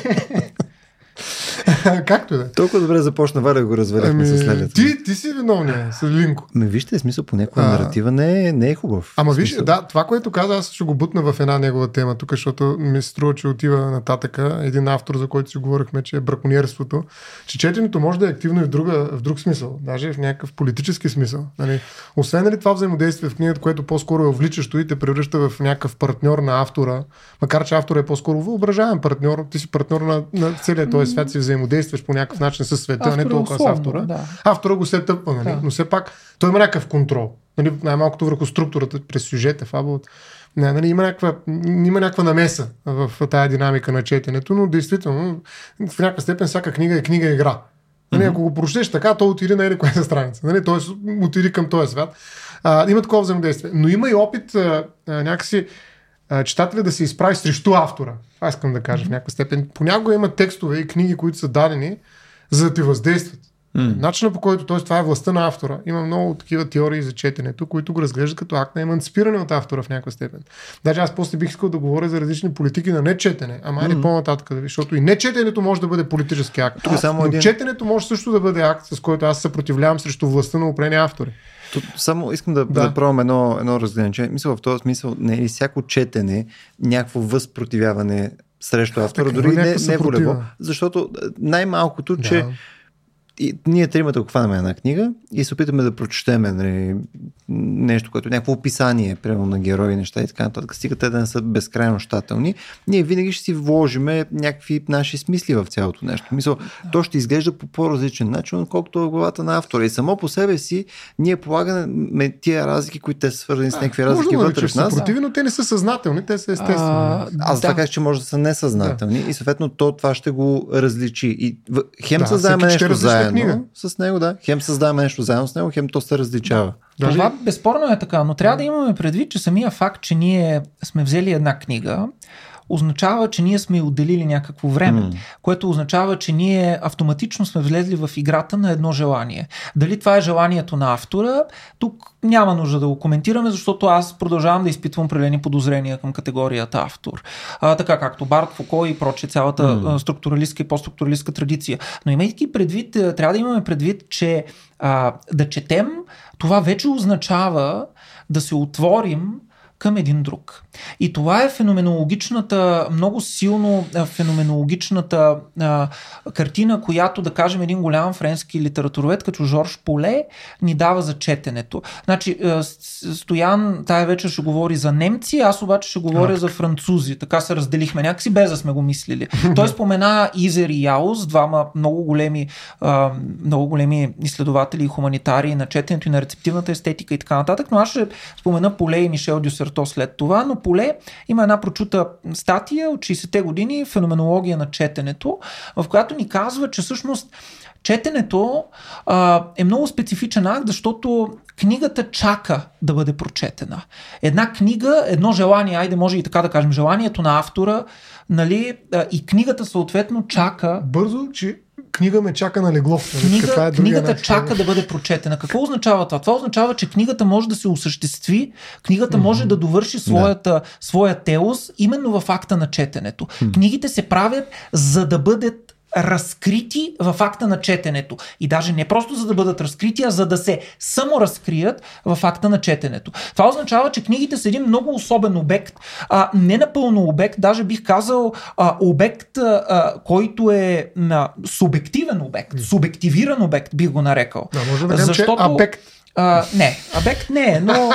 Както е. Толкова добре започна Валя го разваляхме ами, с лелята. Ти, ти си виновния, с Линко. Ме вижте, смисъл по някаква наратива не е, не е хубав. Ама виж, да, това, което каза, аз ще го бутна в една негова тема тук, защото ми се струва, че отива нататъка. Един автор, за който си говорихме, че е браконьерството. Че четенето може да е активно и в, друга, в друг смисъл, даже в някакъв политически смисъл. Нали? Освен нали, това взаимодействие в книгата, което по-скоро е вличащо и те превръща в някакъв партньор на автора, макар че автора е по-скоро въображаем партньор, ти си партньор на, на целия този свят, си взаимодействаш по някакъв начин с света, а не толкова условно, с автора. Да. Автора го се тъпва, нали? Да. но все пак той има някакъв контрол. Нали? Най-малкото върху структурата, през сюжета, фабулата. Не, нали, има, някаква, има някаква намеса в тази динамика на четенето, но действително в някаква степен всяка книга е книга игра. Нали, mm-hmm. Ако го прочетеш така, то отиде на или коя страница. Нали, Тоест отиде към този свят. А, има такова взаимодействие. Но има и опит а, а, някакси читателя да се изправи срещу автора. Това искам да кажа в някаква степен. Понякога има текстове и книги, които са дадени, за да ти въздействат. Mm. Начинът по който, т.е. това е властта на автора. Има много такива теории за четенето, които го разглеждат като акт на емансипиране от автора в някаква степен. Даже аз после бих искал да говоря за различни политики на нечетене, ама mm. по-нататък, защото и нечетенето може да бъде политически акт. Тук само един... Но четенето може също да бъде акт, с който аз съпротивлявам срещу властта на опрени автори. Тут само искам да, да. да пробвам едно, едно разграничение. Мисля, в този смисъл не е ли всяко четене някакво възпротивяване срещу автора, дори не, не волево. Защото най-малкото, че и ние тримата го хванаме една книга и се опитаме да прочетем нали, нещо, което е някакво описание, примерно на герои, неща и така нататък. Стига те да не са безкрайно щателни. Ние винаги ще си вложиме някакви наши смисли в цялото нещо. Мисъл, то ще изглежда по по-различен начин, отколкото в главата на автора. И само по себе си ние полагаме тия разлики, които те са свързани с някакви разлики Може да вътре в нас. противи, но те не са съзнателни, те са естествени. А, Аз да. така че може да са несъзнателни и съответно то това ще го различи. И в- хем Да, създаваме нещо различна заедно книга. с него, да. Хем създаваме нещо заедно с него, хем то се различава. Даже- Това безспорно е така, но трябва да имаме предвид, че самия факт, че ние сме взели една книга, означава, че ние сме отделили някакво време, М. което означава, че ние автоматично сме влезли в играта на едно желание. Дали това е желанието на автора, тук няма нужда да го коментираме, защото аз продължавам да изпитвам определени подозрения към категорията автор. А, така както Барт, Фуко и проче цялата а, структуралистка и постструктуралистка традиция. Но имайки предвид, трябва да имаме предвид, че а, да четем, това вече означава да се отворим към един друг. И това е феноменологичната, много силно а, феноменологичната а, картина, която, да кажем, един голям френски литературовед, като Жорж Поле, ни дава за четенето. Значи, а, Стоян тая вечер ще говори за немци, аз обаче ще говоря за французи. Така се разделихме някакси, без да сме го мислили. Той спомена Изер и Яус, двама много големи, а, много големи изследователи и хуманитари на четенето и на рецептивната естетика и така нататък, но аз ще спомена Поле и Мишел Дюсерто след това, но Поле има една прочута статия от 60-те години, феноменология на четенето, в която ни казва, че всъщност четенето а, е много специфичен акт, защото книгата чака да бъде прочетена. Една книга, едно желание, айде може и така да кажем, желанието на автора, нали, и книгата съответно чака Бързо, че книга ме чака на легло. Нали? Книга, Каква е книгата начин? чака да бъде прочетена. Какво означава това? Това означава, че книгата може да се осъществи, книгата може да довърши своята, своя телос именно в акта на четенето. Книгите се правят за да бъдат разкрити в акта на четенето. И даже не просто за да бъдат разкрити, а за да се саморазкрият в акта на четенето. Това означава, че книгите са един много особен обект, а, не напълно обект, даже бих казал а, обект, а, който е а, субективен обект, субективиран обект, бих го нарекал. Да, може да кажем, че абект. А, не, абект не е, но, но,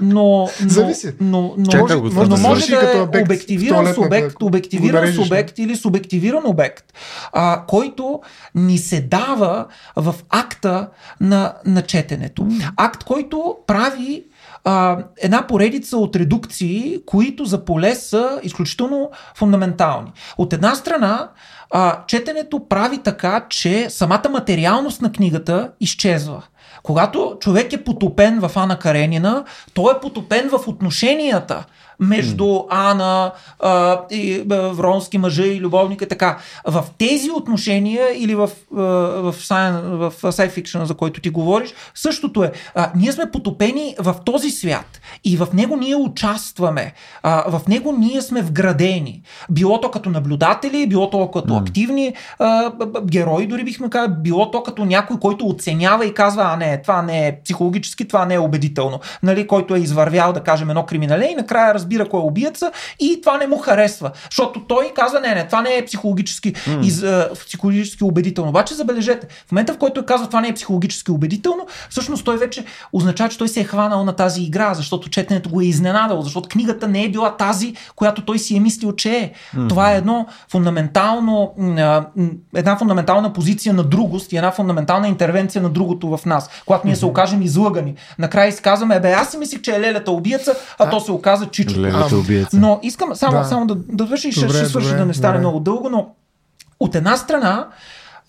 но, Зависи. но, но, Чакай може, но, може да като е обект в обективиран субект, обективиран субект или субективиран обект, а, който ни се дава в акта на, на четенето. Акт, който прави а, една поредица от редукции, които за поле са изключително фундаментални. От една страна, а, четенето прави така, че самата материалност на книгата изчезва. Когато човек е потопен в Ана Каренина, той е потопен в отношенията между Ана а, и а, Вронски мъжа и любовника така. В тези отношения или в, а, в, science, в sci fiction, за който ти говориш, същото е. А, ние сме потопени в този свят и в него ние участваме. А, в него ние сме вградени. Било то като наблюдатели, било то като активни а, герои, дори бихме казали, било то като някой, който оценява и казва, а не, това не е психологически, това не е убедително. Нали, който е извървял, да кажем, едно криминале и накрая разбира кой е убиеца и това не му харесва. Защото той казва, не, не, това не е психологически, mm. из, а, психологически убедително. Обаче забележете, в момента в който той казва, това не е психологически убедително, всъщност той вече означава, че той се е хванал на тази игра, защото четенето го е изненадало, защото книгата не е била тази, която той си е мислил, че е. Mm-hmm. Това е едно фундаментално, една фундаментална позиция на другост и една фундаментална интервенция на другото в нас, когато ние се окажем излъгани. Накрая си казваме, бе, аз си мислих, че е лелята убиеца, а, то се оказа чичото. Лелята убиеца. Но искам само, Да. само да, да свърши и ще, Добре, ще свърши добре, да не стане добре. много дълго, но от една страна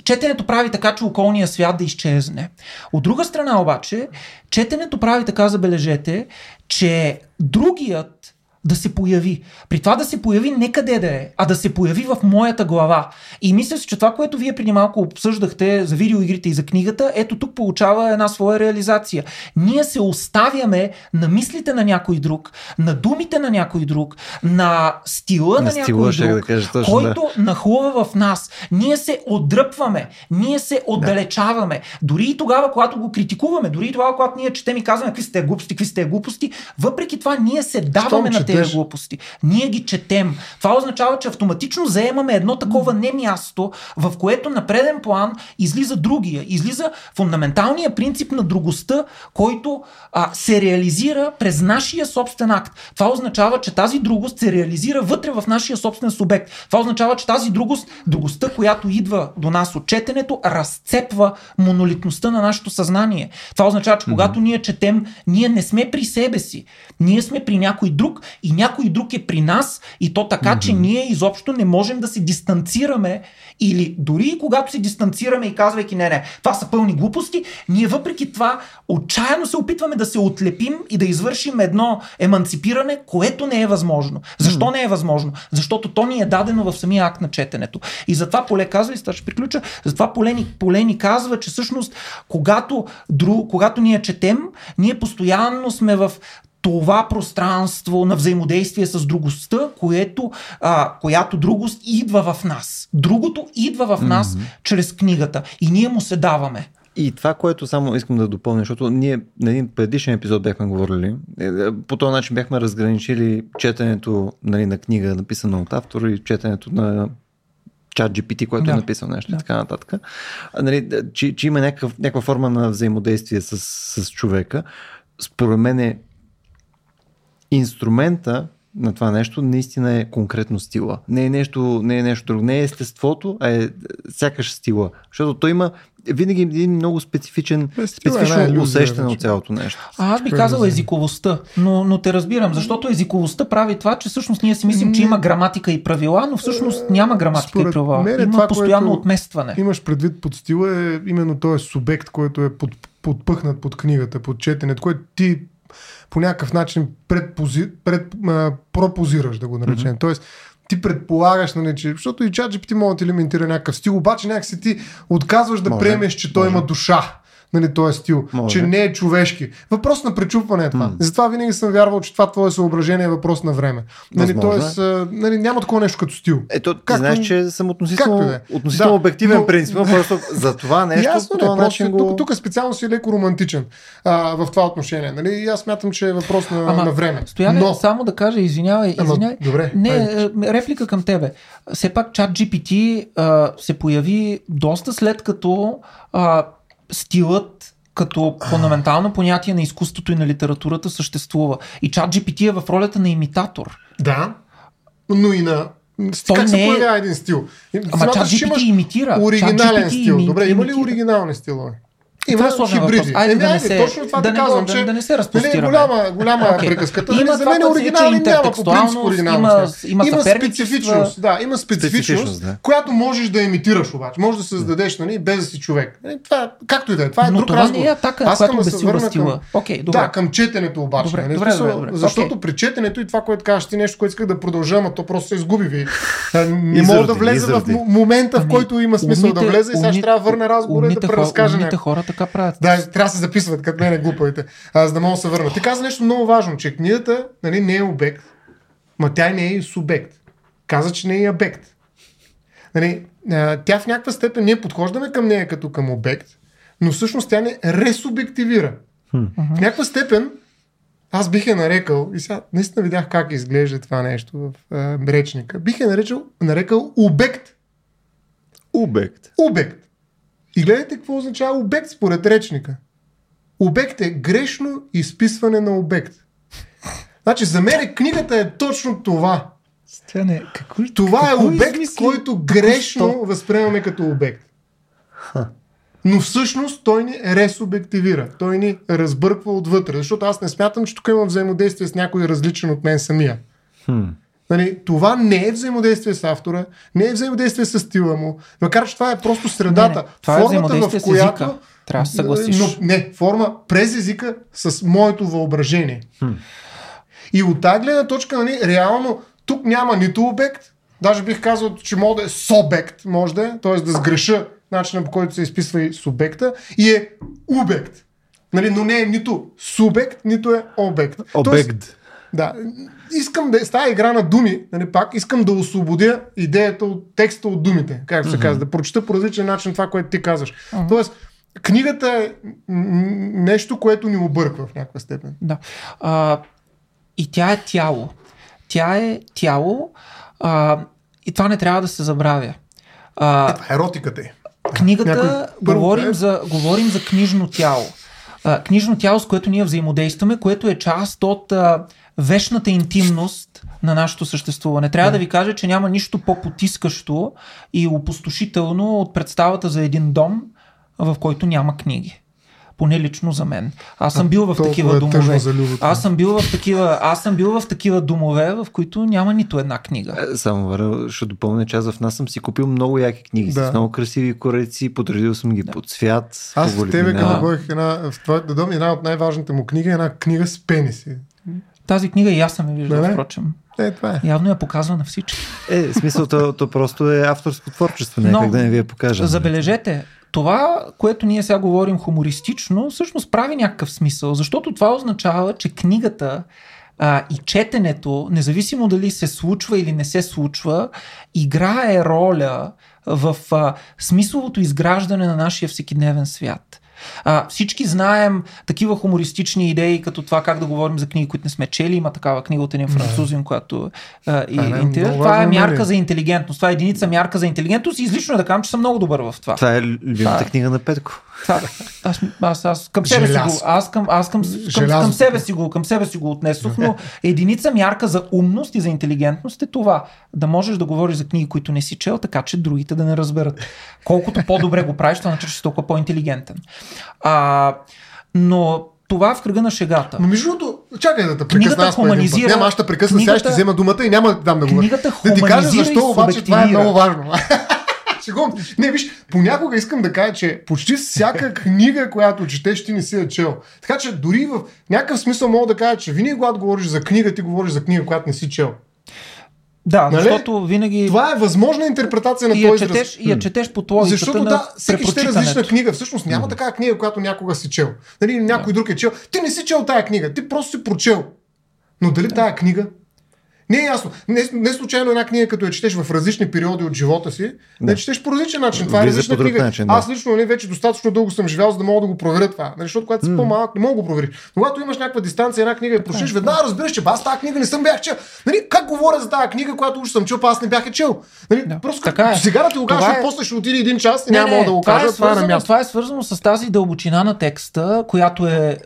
четенето прави така, че околния свят да изчезне. От друга страна обаче, четенето прави така, забележете, че другият да се появи. При това да се появи не къде да е, а да се появи в моята глава. И мисля си, че това, което вие преди малко обсъждахте за видеоигрите и за книгата, ето тук получава една своя реализация. Ние се оставяме на мислите на някой друг, на думите на някой друг, на стила на, На някой стила, ще друг, да кажа точно, който нахлува в нас. Ние се отдръпваме, ние се отдалечаваме. Дори и тогава, когато го критикуваме, дори и тогава, когато ние четем и казваме какви сте глупости, какви сте глупости, въпреки това ние се даваме на четем, четеш. глупости. Ние ги четем. Това означава, че автоматично заемаме едно такова не място, в което на преден план излиза другия. Излиза фундаменталния принцип на другостта, който а, се реализира през нашия собствен акт. Това означава, че тази другост се реализира вътре в нашия собствен субект. Това означава, че тази другост, другостта, която идва до нас от четенето, разцепва монолитността на нашето съзнание. Това означава, че когато ние четем, ние не сме при себе си. Ние сме при някой друг и някой друг е при нас и то така, че ние изобщо не можем да се дистанцираме или дори когато се дистанцираме и казвайки не, не, това са пълни глупости, ние въпреки това отчаяно се опитваме да се отлепим и да извършим едно еманципиране, което не е възможно. Защо не е възможно? Защото то ни е дадено в самия акт на четенето. И затова Поле казва, и ще приключа, затова Поле ни, Поле ни казва, че всъщност когато, дру, когато ние четем, ние постоянно сме в това пространство на взаимодействие с другостта, което, а, която другост идва в нас. Другото идва в нас mm-hmm. чрез книгата и ние му се даваме. И това, което само искам да допълня, защото ние на един предишен епизод бяхме говорили, е, е, по този начин бяхме разграничили четенето нали, на книга, написана от автор и четенето на чат GPT, който да. е написал нещо да. и така нататък. А, нали, че, че има някакъв, някаква форма на взаимодействие с, с човека. Според мен е инструмента на това нещо наистина е конкретно стила. Не е нещо, не е нещо друго. Не е естеството, а е сякаш стила. Защото той има винаги един много специфичен, е специфично е усещане от цялото нещо. А аз би казал езиковостта, но, но те разбирам, защото езиковостта прави това, че всъщност ние си мислим, че има граматика и правила, но всъщност няма граматика Според и правила. Мен, има това, постоянно отместване. Имаш предвид под стила е именно този субект, който е под, подпъхнат под книгата, под четенето, което ти по някакъв начин предпози, пред, а, пропозираш, да го наречем. Mm-hmm. Тоест, ти предполагаш, нали, че, защото и ChatGPT може да елементира някакъв стил, обаче някакси ти отказваш да може, приемеш, че той може. има душа нали, този стил, Може. че не е човешки. Въпрос на пречупване е това. Mm. Затова винаги съм вярвал, че това твое съображение е въпрос на време. Нали, тоест, нали, няма такова нещо като стил. Ето, ти Както... знаеш, че съм относително, да относително да, обективен но... принцип, просто за това нещо Ясно, по този начин го... Тук, тук специално си леко романтичен а, в това отношение. Нали? И аз смятам, че е въпрос на, Ама, на време. Стояне, но... само да кажа, извинявай, извинявай. Ама, добре, не, айде. реплика към тебе. Все пак чат GPT а, се появи доста след като а, стилът като фундаментално понятие на изкуството и на литературата съществува. И чат GPT е в ролята на имитатор. Да, но и на той как не... се появява един стил? Ама чат GPT имитира. Оригинален стил. Добре, има ли оригинални стилове? Има това е хибриди. Айде да, не се, точно това да, не казвам, че да, не се нали, голяма, голяма okay. приказката. Нали, има за мен оригинални няма по принцип оригиналност. Има, има, има специфичност, да, има специфичност, специфичност да. която можеш да имитираш обаче. Можеш да създадеш, нали, без да си човек. Нали, това, както и да е, това е Но друг това разговор. не е атака, Аз която да се върна към, okay, добре. Да, към четенето обаче. Добре, нали, добре, добре, добре. Защото при четенето и това, което казваш ти нещо, което исках да продължа, но то просто се изгуби. Ви. Не мога да влезе в момента, в който има смисъл да влезе и сега ще трябва да върне разговора и да преразкаже. хора така правят трябва да се записват, като мен е глупавите, а, за да мога да се върна. Ти каза нещо много важно, че книгата нали, не е обект, ма тя не е и субект. Каза, че не е и обект. Нали, а, тя в някаква степен, ние подхождаме към нея като към обект, но всъщност тя не ресубективира. В някаква степен аз бих е нарекал, и сега наистина видях как изглежда това нещо в а, речника, бих е нарекал, нарекал обект. Обект. Обект. И гледайте какво означава обект според речника. Обект е грешно изписване на обект. Значи за мен книгата е точно това. Стяне, какво, това е какво е обект, измисли? който грешно какво? възприемаме като обект. Ха. Но всъщност той ни ресубективира. Той ни разбърква отвътре. Защото аз не смятам, че тук има взаимодействие с някой различен от мен самия. Хм. Нали, това не е взаимодействие с автора, не е взаимодействие с стила му, макар че това е просто средата. Не, не. Това е формата, е в която. Езика. Трябва да се съгласиш. Но, не, форма през езика с моето въображение. Хм. И от тази гледна точка, нали, реално, тук няма нито обект, даже бих казал, че може да е субект, може да е, т.е. да сгреша начина по който се изписва и субекта, и е обект. Нали, но не е нито субект, нито е обект. Обект. Тоест, да. Искам да. Става игра на думи, нали, пак, искам да освободя идеята от текста от думите, както се mm-hmm. казва, да прочета по различен начин това, което ти казваш. Mm-hmm. Тоест, книгата е нещо, което ни обърква в някаква степен. Да. А, и тя е тяло. Тя е тяло а, и това не трябва да се забравя. А, Ето, еротиката е. Книгата Някой- говорим, е- за, говорим за книжно тяло. А, книжно тяло, с което ние взаимодействаме, което е част от а, вечната интимност на нашето съществуване. Трябва да ви кажа, че няма нищо по-потискащо и опустошително от представата за един дом, в който няма книги. Поне лично за мен. Аз съм бил в такива е домове. Аз съм бил в такива, аз съм бил в такива домове, в които няма нито една книга. Е, Само Вара, ще допълня, че аз в нас съм си купил много яки книги Да. с много красиви кореци, подредил съм ги по цвят. Аз по в тебе, като ходих една, в твоята дом, една от най-важните му книги е една книга с пениси. Тази книга и аз съм я виждал, Да, не? впрочем. Е, това е. Явно я показва на всички. Е, в смисъл, то, то просто е авторско творчество, нека Но, да не ви я покажа. Забележете, това, което ние сега говорим хумористично, всъщност прави някакъв смисъл, защото това означава, че книгата а, и четенето, независимо дали се случва или не се случва, играе роля в а, смисловото изграждане на нашия всекидневен свят. А, всички знаем такива хумористични идеи, като това как да говорим за книги, които не сме чели. Има такава книга от един французин, която а, и, е интеле- много това е важно мярка умение. за интелигентност. Това е единица мярка за интелигентност и излично е да кажам, че съм много добър в това. Това е любимата Това е. книга на Петко. Това, аз, аз, аз към себе си го, аз към, аз към, към, към, себе си го, към себе си го отнесох, но единица мярка за умност и за интелигентност е това. Да можеш да говориш за книги, които не си чел, така че другите да не разберат. Колкото по-добре го правиш, това значи, че си толкова по-интелигентен. А, но това в кръга на шегата. Но между другото, чакай да те прекъсна аз хуманизира- Няма, аз ще прекъсна, сега книгата- ще ти взема думата и няма да дам да говоря. Книгата Да ти кажа защо обаче това е много важно. Шегувам. Не, виж, понякога искам да кажа, че почти всяка книга, която четеш, ти не си я чел. Така че дори в някакъв смисъл мога да кажа, че винаги когато говориш за книга, ти говориш за книга, която не си чел. Да, Нали? защото винаги Това е възможна интерпретация на и този израз. четеш, и я четеш по логиката Защото на да, всеки ще е различна книга. Всъщност няма такава книга, която някога си чел. Нали, някой друг е чел. Ти не си чел тая книга, ти просто си прочел. Но дали тая книга? Не е ясно. Не, не случайно една книга, като я четеш в различни периоди от живота си, да я четеш по различен начин. Това е различна книга. начин, да. Аз лично нали, вече достатъчно дълго съм живял, за да мога да го проверя това. Нали, защото когато си по-малък, не мога да го провериш. Но когато имаш някаква дистанция, една книга я прочиш, веднага разбираш, че аз тази книга не съм бях чел. Нали, как говоря за тази книга, която уж съм па аз не бях чел. Нали, Да, просто така като е. сега да ти го кажа, Това е- после ще отиде един час и Не, няма не, да го това кажа. Е Това е свързано, място. това е свързано с тази дълбочина на текста, която е.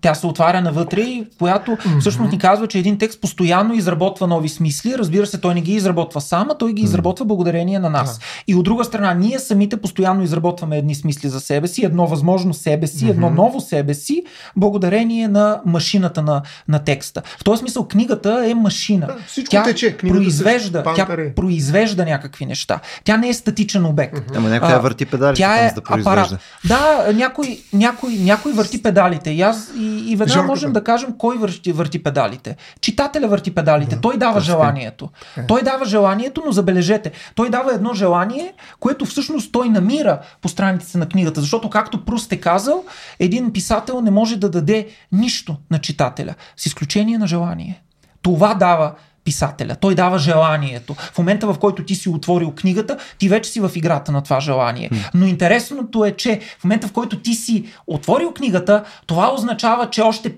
Тя се отваря навътре и която всъщност ни казва, че един текст постоянно изработва нови смисли. Разбира се, той не ги изработва сам, а той ги изработва благодарение на нас. И от друга страна, ние самите постоянно изработваме едни смисли за себе си, едно възможно себе си, едно ново себе си, благодарение на машината на, на текста. В този смисъл, книгата е машина. Да, всичко тя тече. Книгата произвежда, тя произвежда някакви неща. Тя не е статичен обект. Ама някой върти педалите Тя е да апарат. произвежда. Да, някой, някой, някой върти педалите. И, аз, и, и веднага можем да кажем кой върти, върти педалите. Читателя върти педалите. Той дава желанието. Той дава желанието, но забележете, той дава едно желание, което всъщност той намира по страниците на книгата. Защото, както Пруст е казал, един писател не може да даде нищо на читателя, с изключение на желание. Това дава писателя. Той дава желанието. В момента, в който ти си отворил книгата, ти вече си в играта на това желание. Но интересното е, че в момента, в който ти си отворил книгата, това означава, че още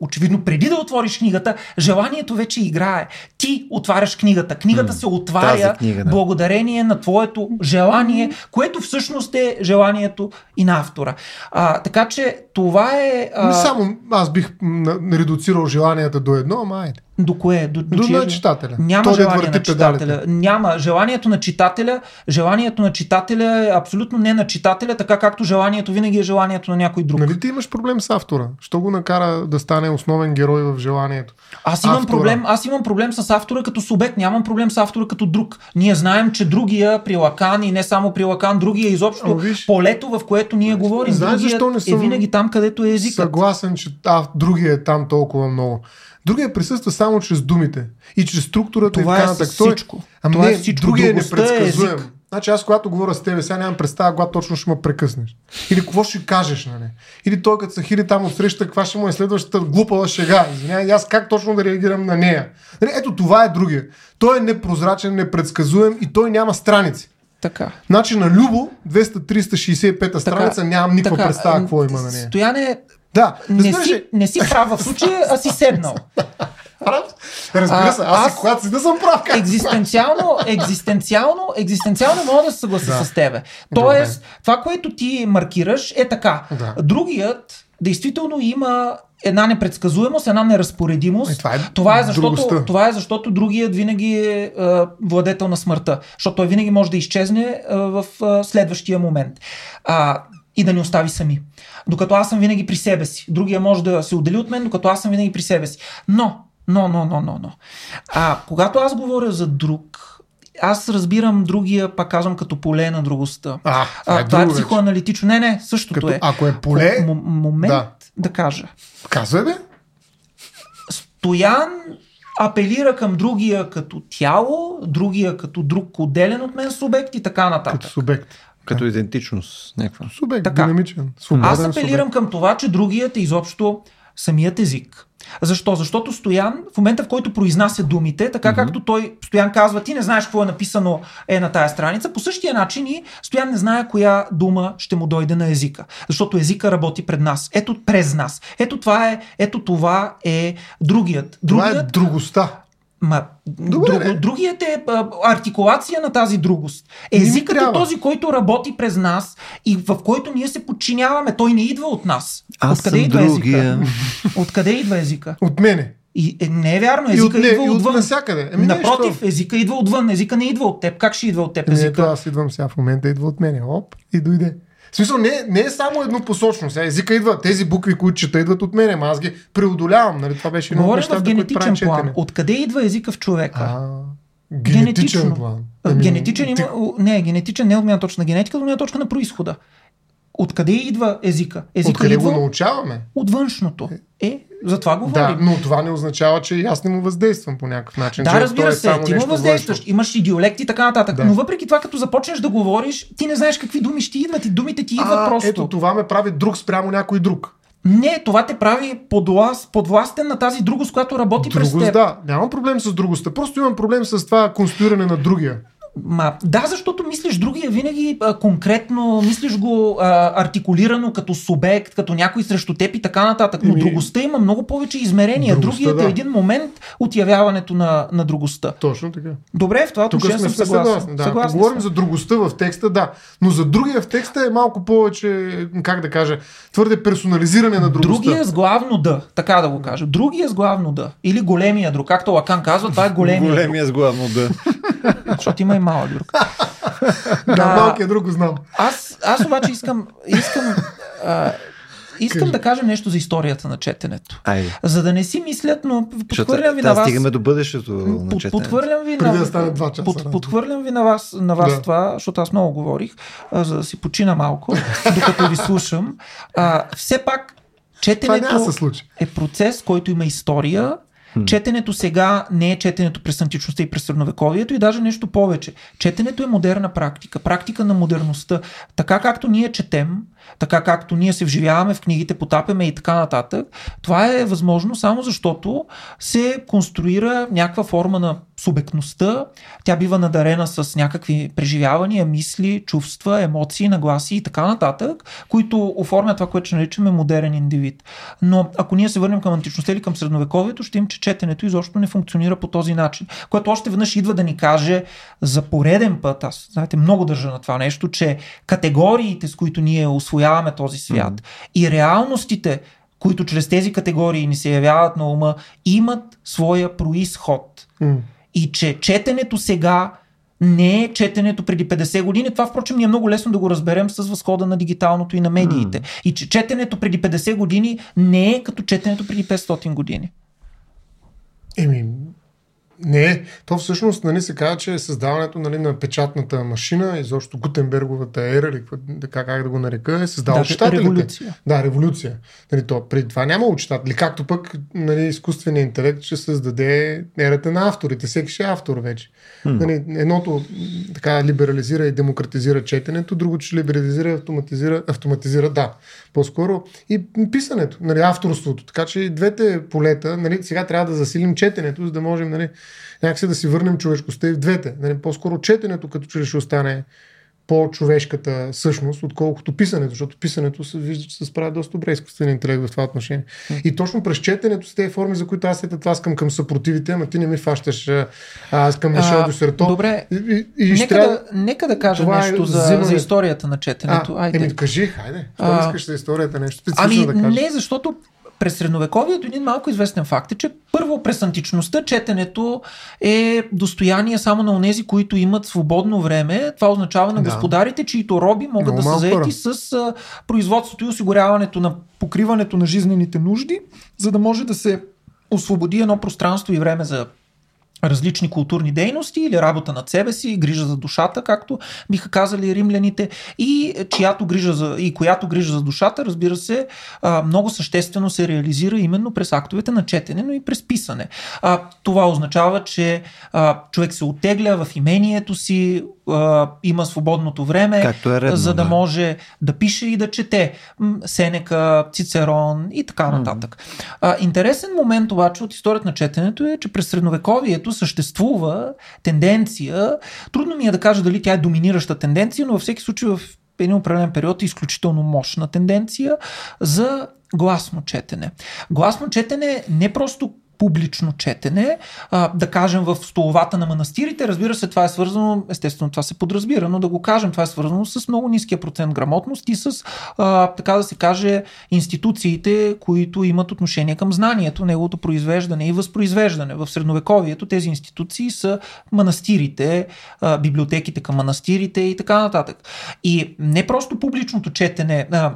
Очевидно, преди да отвориш книгата, желанието вече играе. Ти отваряш книгата. Книгата се отваря книга, да. благодарение на твоето желание, което всъщност е желанието и на автора. А, така че това е. А, Не само аз бих редуцирал желанията до едно, ама айде. До кое? До, До чие- на читателя. Няма Той желание на читателя. педалите. Няма. Желанието на читателя, желанието на читателя е абсолютно не на читателя, така както желанието винаги е желанието на някой друг. Нали ти имаш проблем с автора? Що го накара да стане основен герой в желанието? Аз имам, Автора. проблем, аз имам проблем с автора като субект, нямам проблем с автора като друг. Ние знаем, че другия при Лакан и не само при Лакан, другия изобщо виж- полето, в което ние говорим, Знаеш защо не е съм винаги там, където е езикът. Съгласен, че а, другия е там толкова много. Другия присъства само чрез думите и чрез структурата Това и е така нататък. Той- всичко. Ами Това не, е всичко. другия е е непредсказуем. език. Значи аз когато говоря с тебе, сега нямам представа, когато точно ще ме прекъснеш. Или какво ще кажеш, нали? Или той като се хили там от среща, каква ще му е следващата глупава шега. Извинявай, аз как точно да реагирам на нея. Нали, ето това е другия. Той е непрозрачен, непредсказуем и той няма страници. Така. Значи на Любо, 200-365 страница, нямам никаква така, представа какво има на нея. Стояне, Да, не разбираш ли? си, не си прав в случая, а си седнал. Прав, Разбира се, аз, аз- когато си да съм прав, как екзистенциално, екзистенциално, екзистенциално мога да се съглася Да. с тебе. Тоест, това, което ти маркираш е така. Да. Другият действително има една непредсказуемост, една неразпоредимост. Е, това е това, е защото, другостта. това е защото другият винаги е а, владетел на смъртта. Защото той винаги може да изчезне а, в а, следващия момент. А, и да ни остави сами. Докато аз съм винаги при себе си. Другия може да се отдели от мен, докато аз съм винаги при себе си. Но, но, но, но, но, но. А, когато аз говоря за друг, аз разбирам другия, пак казвам, като поле на другостта. А, това е а, това е вече. психоаналитично. Не, не, същото Като, е. ако е поле, М- момент да. да. да кажа. казвай бе. Стоян апелира към другия като тяло, другия като друг отделен от мен субект и така нататък. Като субект. Като идентичност някаква. Субект, Така. динамичен. Аз апелирам субект. към това, че другият е изобщо самият език. Защо? Защото Стоян, в момента в който произнася думите, така mm-hmm. както той, Стоян казва, ти не знаеш какво е написано е на тая страница, по същия начин и Стоян не знае коя дума ще му дойде на езика. Защото езика работи пред нас. Ето през нас. Ето това е, ето това е другият. Това е Другият другостта. Ма, Добре, друго, бе. другият е а, артикулация на тази другост. Езикът е този, който работи през нас и в който ние се подчиняваме. Той не идва от нас. Аз Откъде съм идва другия. езика? Откъде идва езика? От мене. И, е, не е вярно, И езика от, не, идва и от отвън. насякъде. Еми, Напротив, нещо. езика идва отвън. Езика не идва от теб. Как ще идва от теб Не, ето езика? аз идвам сега в момента, идва от мене. Оп, и дойде. В смисъл, не, не е само еднопосочно. Сега езика идва, тези букви, които чета, идват от мене, аз ги преодолявам. Нали? Това беше едно от нещата, в генетичен прави план. Откъде идва езика в човека? А, генетичен план. Ами, Генетичен ти- има. Не, генетичен не е от точка на генетика, от гледна точка на происхода. Откъде идва езика? Езика Откъде идва го научаваме? от външното. Е, за това Да, говорим. но това не означава, че и аз не му въздействам по някакъв начин. Да, разбира е се, само ти му въздействаш, външно. имаш и диалект и така нататък. Да. Но въпреки това, като започнеш да говориш, ти не знаеш какви думи ще идват и думите ти идват А, просто. ето това ме прави друг спрямо някой друг. Не, това те прави подвласт, подвластен на тази другост, която работи през Другост, теб. да. Нямам проблем с другостта. Просто имам проблем с това конструиране на другия. Ма, да, защото мислиш другия винаги а, конкретно, мислиш го а, артикулирано като субект, като някой срещу теб и така нататък. Но Еми, другостта има много повече измерения. другостта, Другият да. е един момент от явяването на, на другостта. Точно така. Добре, в това отношение съм се съгласен. съгласни. Да. Ако Съгласни говорим за другостта в текста, да. Но за другия в текста е малко повече, как да кажа, твърде персонализиране на другостта. Другия с главно да, така да го кажа. Другия с главно да. Или големия друг. Както Лакан казва, това е големия, Големия с главно да. друг. Защото има и малък друг. Да, малкият друг го знам. Аз, аз обаче искам, искам, а, искам Кажи. да кажа нещо за историята на четенето. Айде. За да не си мислят, но подхвърлям ви на вас. стигаме до бъдещето на четенето. подхвърлям ви на, да стане два часа под, подхвърлям ви на вас, на вас Да. това, защото аз много говорих, а, за да си почина малко, докато ви слушам. А, все пак, четенето е процес, който има история. Четенето сега не е четенето през античността и през средновековието и даже нещо повече. Четенето е модерна практика, практика на модерността. Така както ние четем, така както ние се вживяваме в книгите, потапяме и така нататък, това е възможно само защото се конструира някаква форма на субектността. Тя бива надарена с някакви преживявания, мисли, чувства, емоции, нагласи и така нататък, които оформят това, което ще наричаме модерен индивид. Но ако ние се върнем към античността или към средновековието, ще им, че четенето изобщо не функционира по този начин. Което още веднъж идва да ни каже за пореден път, аз знаете, много държа на това нещо, че категориите, с които ние освояваме този свят mm. и реалностите, които чрез тези категории ни се явяват на ума, имат своя происход. М. И че четенето сега не е четенето преди 50 години. Това, впрочем, ни е много лесно да го разберем с възхода на дигиталното и на медиите. Mm. И че четенето преди 50 години не е като четенето преди 500 години. Еми, не, то всъщност нали, се казва, че създаването нали, на печатната машина, изобщо Гутенберговата ера, или така как да го нарека, е създала Даже читателите. революция. Да, революция. Нали, то, преди това няма читатели. Както пък нали, изкуственият интелект ще създаде ерата на авторите. Всеки ще е автор вече. Нали, едното така либерализира и демократизира четенето, другото ще либерализира и автоматизира, автоматизира, да, по-скоро и писането, нали, авторството. Така че и двете полета, нали, сега трябва да засилим четенето, за да можем нали, някакси да си върнем човешкостта и в двете. Нали, по-скоро четенето като че ще остане по-човешката същност, отколкото писането, защото писането се вижда, че се справя доста добре изкуствен интелект в това отношение. И точно през четенето с тези форми, за които аз се тласкам към съпротивите, ама ти не ми фащаш аз към Мишел Дюсерто. Добре, и, и, нека, трябва... да, нека да кажа Това е нещо за, взимане. за историята на четенето. А, Айде. еми, кажи, хайде. Що А, искаш за историята нещо специфично Ами да кажеш? не, защото през средновековието един малко известен факт е, че първо през античността четенето е достояние само на онези, които имат свободно време. Това означава на Да. господарите, чието роби могат Много да са заети с а, производството и осигуряването на покриването на жизнените нужди, за да може да се освободи едно пространство и време за различни културни дейности или работа над себе си, грижа за душата, както биха казали римляните, и чиято грижа за, и която грижа за душата, разбира се, много съществено се реализира именно през актовете на четене, но и през писане. Това означава, че човек се оттегля в имението си, има свободното време, Както е редно, за да да. може да пише и да чете. Сенека, Цицерон и така нататък. А, интересен момент обаче от историята на четенето е, че през средновековието съществува тенденция, трудно ми е да кажа дали тя е доминираща тенденция, но във всеки случай в един определен период е изключително мощна тенденция за гласно четене. Гласно четене не просто публично четене, а, да кажем в столовата на манастирите. Разбира се, това е свързано, естествено това се подразбира, но да го кажем, това е свързано с много ниския процент грамотност и с, а, така да се каже, институциите, които имат отношение към знанието, неговото произвеждане и възпроизвеждане. В средновековието тези институции са манастирите, а, библиотеките към манастирите и така нататък. И не просто публичното четене, а,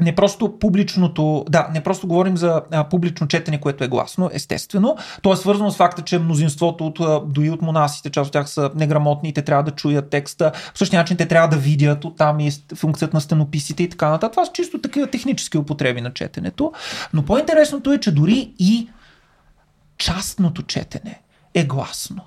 не просто публичното, да, не просто говорим за а, публично четене, което е гласно, естествено. То е свързано с факта, че мнозинството от, дори от монасите, част от тях са неграмотни и те трябва да чуят текста. По същия начин те трябва да видят, оттам и функцията на стенописите и така нататък. Това са чисто такива технически употреби на четенето. Но по-интересното е, че дори и частното четене е гласно.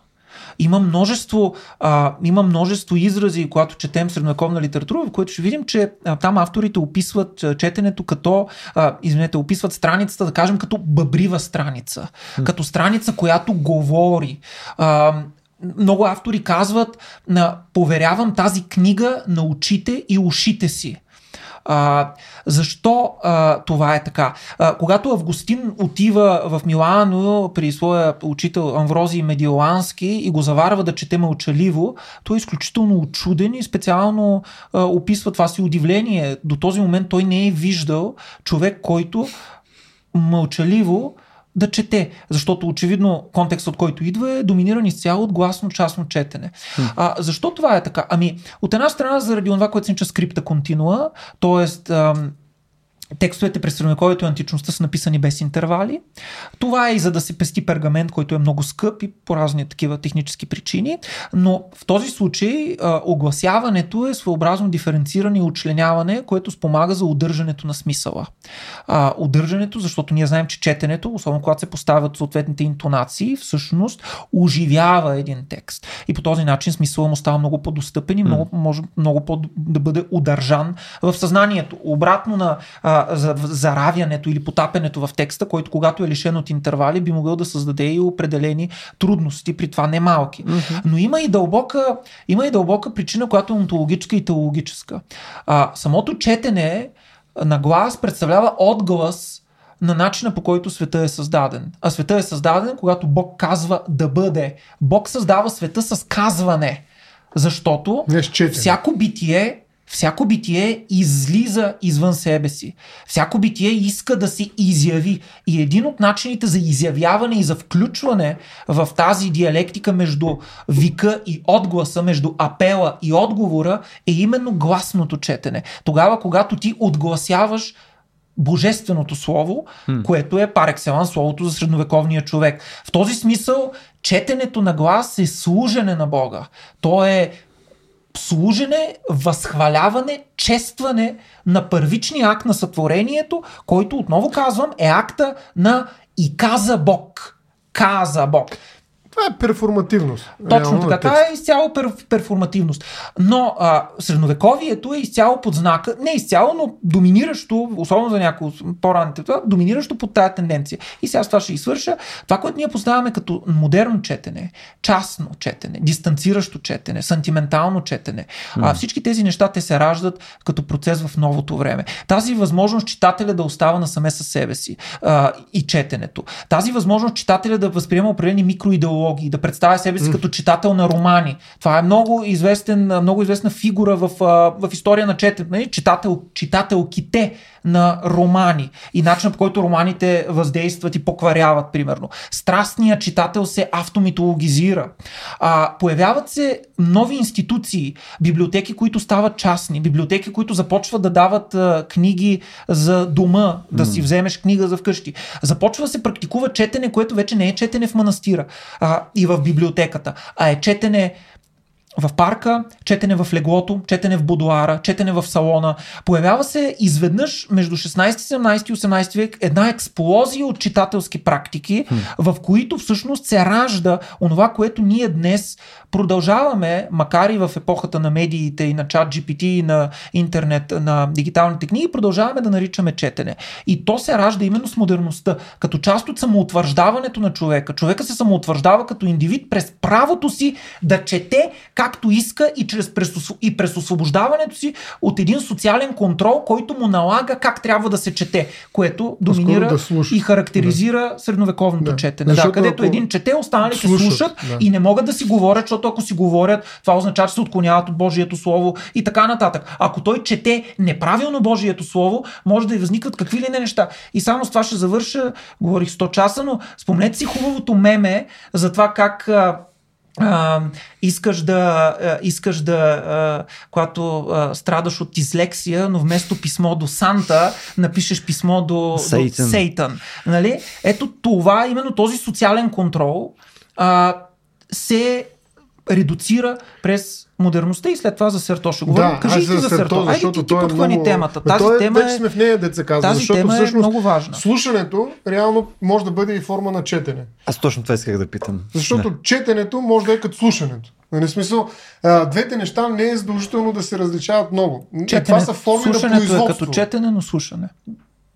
Има множество, а, има множество изрази, когато четем средновековна литература, в което ще видим, че а, там авторите описват четенето като, а, извинете, описват страницата, да кажем, като бъбрива страница, като страница, която говори. А, много автори казват, на, поверявам тази книга на очите и ушите си. А, защо а, това е така? А, когато Августин отива в Милано при своя учител Амврозий Медиолански и го заварва да чете мълчаливо, той е изключително очуден и специално а, описва това си удивление. До този момент той не е виждал човек, който мълчаливо да чете, защото очевидно контекстът, от който идва е доминиран изцяло от гласно частно четене. А, защо това е така? Ами, от една страна заради това, което се нарича скрипта континуа, т.е. Текстовете през средновековието и античността са написани без интервали. Това е и за да се пести пергамент, който е много скъп и по разни такива технически причини. Но в този случай а, огласяването е своеобразно диференциране и учленяване, което спомага за удържането на смисъла. А, удържането, защото ние знаем, че четенето, особено когато се поставят съответните интонации, всъщност оживява един текст. И по този начин смисъла му става много по-достъпен и много, може много по- да бъде удържан в съзнанието. Обратно на а, за, заравянето или потапянето в текста, който когато е лишен от интервали, би могъл да създаде и определени трудности, при това немалки. Mm-hmm. Но има и дълбока, има и дълбока причина, която е онтологическа и теологическа. А, самото четене на глас представлява отглас на начина по който света е създаден. А света е създаден, когато Бог казва да бъде. Бог създава света с казване. Защото всяко битие Всяко битие излиза извън себе си. Всяко битие иска да се изяви. И един от начините за изявяване и за включване в тази диалектика между вика и отгласа, между апела и отговора е именно гласното четене. Тогава, когато ти отгласяваш Божественото слово, hmm. което е пар екселанс словото за средновековния човек. В този смисъл, четенето на глас е служене на Бога. То е служене, възхваляване, честване на първичния акт на сътворението, който, отново казвам, е акта на и каза Бог. Каза Бог. Това е перформативност. Точно реално, така. на Това е изцяло пер, перформативност. Но а, средновековието е изцяло под знака, не изцяло, но доминиращо, особено за някои по-ранните, това, доминиращо под тази тенденция. И сега с това ще и свърша. Това, което ние познаваме като модерно четене, частно четене, дистанциращо четене, сантиментално четене, а, всички тези неща те се раждат като процес в новото време. Тази възможност читателя да остава насаме със себе си а, и четенето. Тази възможност читателя да възприема определени микроидеологии, да представя себе си като читател на романи. Това е много, известен, много известна фигура в, в история на четенето. Нали? Читател, читателките на романи и начинът по който романите въздействат и покваряват, примерно. Страстният читател се автомитологизира. А, появяват се нови институции, библиотеки, които стават частни, библиотеки, които започват да дават а, книги за дома, да си вземеш книга за вкъщи. Започва да се практикува четене, което вече не е четене в манастира а, и в библиотеката, а е четене в парка, четене в леглото, четене в будуара, четене в салона. Появява се изведнъж между 16, 17 и 18 век една експлозия от читателски практики, в които всъщност се ражда онова, което ние днес продължаваме, макар и в епохата на медиите и на чат GPT и на интернет, на дигиталните книги, продължаваме да наричаме четене. И то се ражда именно с модерността, като част от самоутвърждаването на човека. Човека се самоутвърждава като индивид през правото си да чете както иска и, чрез през, и през освобождаването си от един социален контрол, който му налага как трябва да се чете, което доминира да слуша. и характеризира средновековното Да. четене. Да, където ако един чете, останалите слушат, слушат, да. и не могат да си говорят, защото ако си говорят, това означава, че се отклоняват от Божието Слово и така нататък. Ако той чете неправилно Божието Слово, може да и възникват какви ли не неща. И само с това ще завърша, говорих 100 часа, но спомнете си хубавото меме за това как а, а, искаш да, а, искаш да а, когато а, страдаш от дислексия, но вместо писмо до Санта, напишеш писмо до Сейтан. Нали? Ето това, именно този социален контрол а, се редуцира през модерността и след това за Серто ще говорим. Кажи айде ти за Серто. Айде защото ти, ти е подхвани много... темата. Тази той е- тема вече е... сме в нея, се казва, тази защото тема е всъщност много важна. слушането реално може да бъде и форма на четене. Аз точно това исках да питам. Защото четенето може да е като слушането. Нали, в смисъл, а, двете неща не е задължително да се различават много. Е, Четене, това са форми на производство. е като четене, но слушане.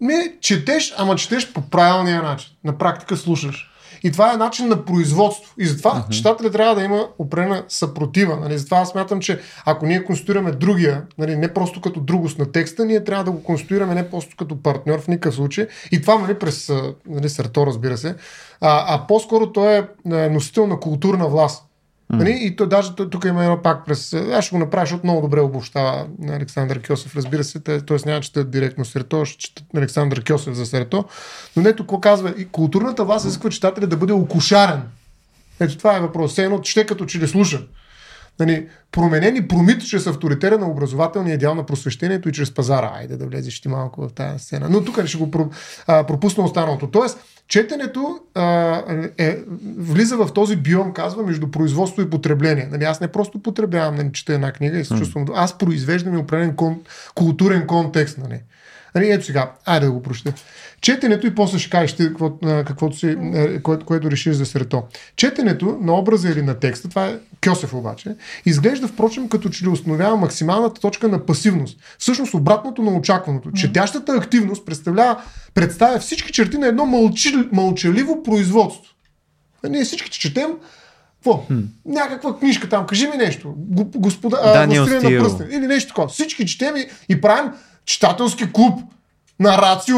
Не, четеш, ама четеш по правилния начин. На практика слушаш. И това е начин на производство. И затова uh-huh. читателя трябва да има опрена съпротива. Нали? Затова аз смятам, че ако ние конструираме другия, нали, не просто като другост на текста, ние трябва да го конструираме не просто като партньор в никакъв случай. И това нали, през нали, Сърто, разбира се. А, а по-скоро той е а, носител на културна власт. Нали? И то, даже тук има едно пак през... Аз ще го направя, защото много добре обобщава Александър Кьосев, разбира се. Т.е. няма да чета директно Срето, ще чета Александър Кьосев за Срето. Но нето какво казва? И културната власт изисква читателя да бъде окушарен. Ето това е въпрос. Все едно ще като че ли слуша. Нали, променен и промит чрез авторитера на образователния идеал на просвещението и чрез пазара. Айде да влезеш ти малко в тази сцена. Но тук ще го пропусна останалото. Тоест, четенето а, е, влиза в този биом, казва, между производство и потребление. Нали, аз не просто потребявам, не чета една книга и се чувствам. Аз произвеждам и определен кон, културен контекст. Нали. Нали, ето сега, айде да го прочета. Четенето и после ще кажеш ти какво, а, каквото си, е, което, решиш за срето. Четенето на образа или на текста, това е Кьосев обаче, изглежда впрочем като че ли установява максималната точка на пасивност. Всъщност обратното на очакваното. Четящата активност представлява, представя всички черти на едно мълчи, мълчаливо производство. А Ние всички четем какво? Някаква книжка там, кажи ми нещо. Го- Господа, а, Властелин Стил. на пръстен. Или нещо такова. Всички четем и, и правим читателски клуб на Рацио.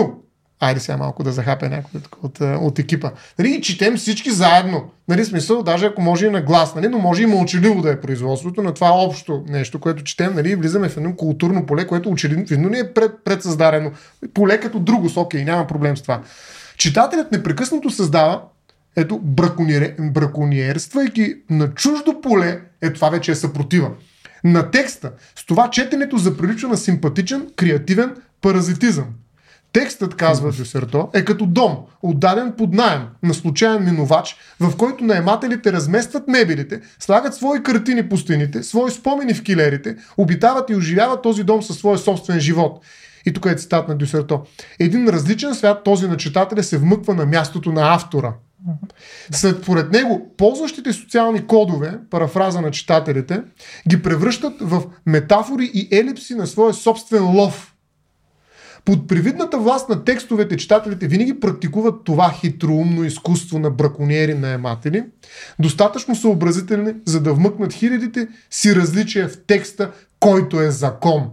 Айде сега малко да захапя някой от, от, от екипа. Нали, и четем всички заедно. Нали, смисъл, даже ако може и на глас, нали, но може и мълчаливо да е производството на това общо нещо, което четем, нали, влизаме в едно културно поле, което очевидно ни е пред, предсъздадено. Поле като друго, с окей, няма проблем с това. Читателят непрекъснато създава ето, бракониер, бракониерствайки на чуждо поле, е това вече е съпротива. На текста, с това четенето заприлича на симпатичен, креативен паразитизъм. Текстът, казва Дюсерто, е като дом, отдаден под найем на случайен минувач, в който наемателите разместват мебелите, слагат свои картини по стените, свои спомени в килерите, обитават и оживяват този дом със своя собствен живот. И тук е цитат на Дюсерто. Един различен свят, този на читателя, се вмъква на мястото на автора. След поред него, ползващите социални кодове, парафраза на читателите, ги превръщат в метафори и елипси на своя собствен лов – под привидната власт на текстовете читателите винаги практикуват това хитроумно изкуство на браконьери наематели, достатъчно съобразителни, за да вмъкнат хилядите си различия в текста, който е закон.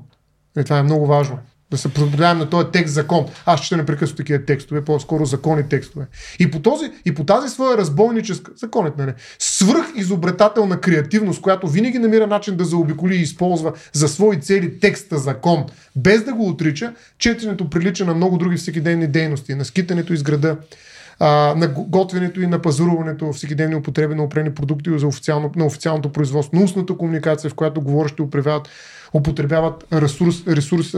И това е много важно да се продължаваме на този текст закон. Аз ще непрекъснато такива текстове, по-скоро закони текстове. И по, този, и по тази своя разбойническа, законът, нали, свръх изобретателна креативност, която винаги намира начин да заобиколи и използва за свои цели текста закон, без да го отрича, четенето прилича на много други всекидневни дейности, на скитането из града, на готвенето и на пазаруването, всекидневни употреби на опрени продукти за официално, на официалното производство, на устната комуникация, в която говорещи управляват употребяват ресурс, ресурс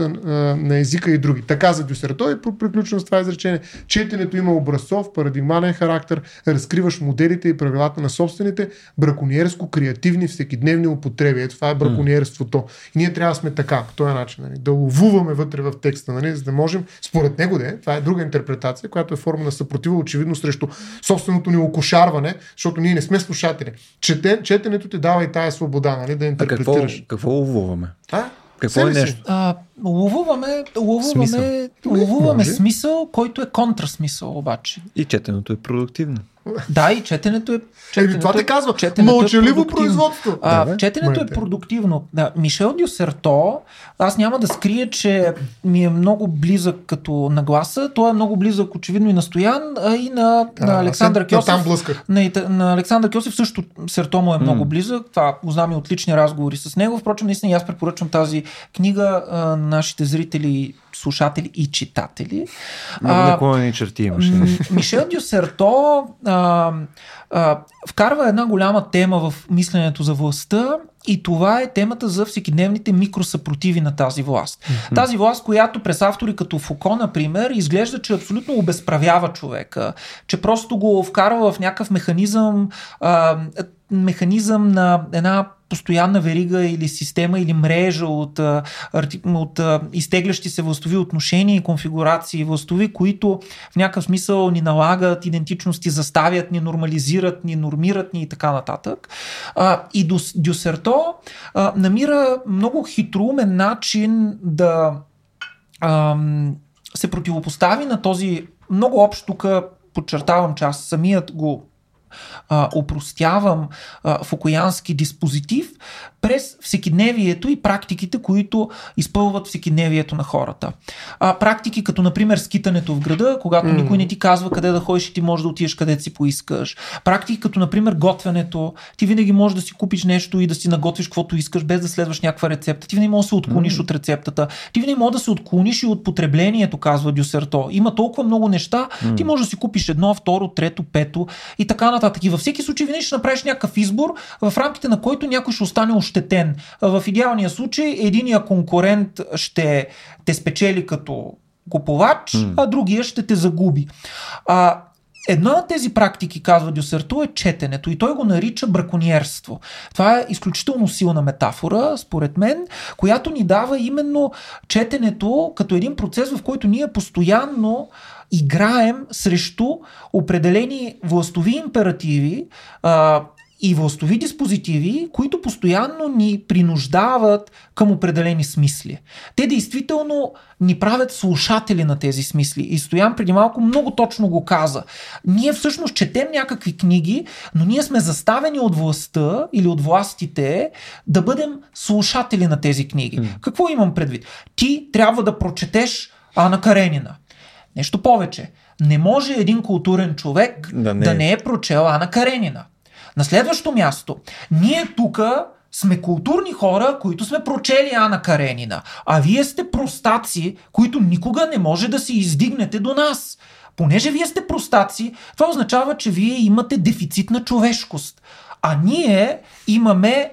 на езика и други. Така за Дюсер. Той е приключено с това изречение. Четенето има образцов, парадигмален характер, разкриваш моделите и правилата на собствените браконьерско-креативни всекидневни употреби. Ето това е браконьерството. И ние трябва да сме така, по този начин. Нали? Да ловуваме вътре в текста, нали? за да можем, според него да е, това е друга интерпретация, която е форма на съпротива, очевидно срещу собственото ни окошарване, защото ние не сме слушатели. Чете, четенето ти дава и тая свобода, нали? да интерпретираш. А какво, какво ловуваме? А? Какво е нещо? А, ловуваме, ловуваме, смисъл, ловуваме смисъл, който е контрасмисъл обаче. И четенето е продуктивно. Да, и четенето е. Четенето, Еми, това те казва. Четенето е Мълчаливо е производство. А, да, четенето е продуктивно. Да, Мишел Дюсерто, аз няма да скрия, че ми е много близък като нагласа. Той е много близък, очевидно, и на Стоян, а и на, на Александър Кьосев. Там блъсках. На, на Александър Кьосев също Серто му е mm. много близък. Това го знам и от лични разговори с него. Впрочем, наистина аз препоръчвам тази книга. А, нашите зрители слушатели и читатели. Много наклонени черти имаше. Мишел Дюсерто а, а, вкарва една голяма тема в мисленето за властта и това е темата за всекидневните микросъпротиви на тази власт. Mm-hmm. Тази власт, която през автори като Фуко, например, изглежда, че абсолютно обезправява човека, че просто го вкарва в някакъв механизъм, а, механизъм на една постоянна верига или система или мрежа от, от, изтеглящи се властови отношения и конфигурации властови, които в някакъв смисъл ни налагат идентичности, заставят ни, нормализират ни, нормират ни и така нататък. И Дюсерто намира много хитроумен начин да се противопостави на този много общ тук подчертавам, че аз самият го а, опростявам а, фукуянски диспозитив през всекидневието и практиките, които изпълват всекидневието на хората. А, практики като, например, скитането в града, когато mm. никой не ти казва къде да ходиш и ти можеш да отидеш където си поискаш. Практики като, например, готвенето. Ти винаги можеш да си купиш нещо и да си наготвиш каквото искаш, без да следваш някаква рецепта. Ти винаги можеш да се отклониш mm. от рецептата. Ти винаги можеш да се отклониш и от потреблението, казва Дюсерто. Има толкова много неща, mm. ти можеш да си купиш едно, второ, трето, пето и така нататък. И във всеки случай винаги ще направиш някакъв избор, в рамките на който някой ще остане ощетен. В идеалния случай единия конкурент ще те спечели като купувач, mm. а другия ще те загуби. А, Една от тези практики, казва Дюсерто, е четенето и той го нарича браконьерство. Това е изключително силна метафора, според мен, която ни дава именно четенето като един процес, в който ние постоянно играем срещу определени властови императиви, а, и властови диспозитиви, които постоянно ни принуждават към определени смисли. Те действително ни правят слушатели на тези смисли. И Стоян преди малко много точно го каза. Ние всъщност четем някакви книги, но ние сме заставени от властта или от властите да бъдем слушатели на тези книги. Mm. Какво имам предвид? Ти трябва да прочетеш Ана Каренина. Нещо повече. Не може един културен човек да не, да не е прочел Ана Каренина. На следващо място, ние тук сме културни хора, които сме прочели Ана Каренина, а вие сте простаци, които никога не може да се издигнете до нас. Понеже вие сте простаци, това означава, че вие имате дефицит на човешкост. А ние имаме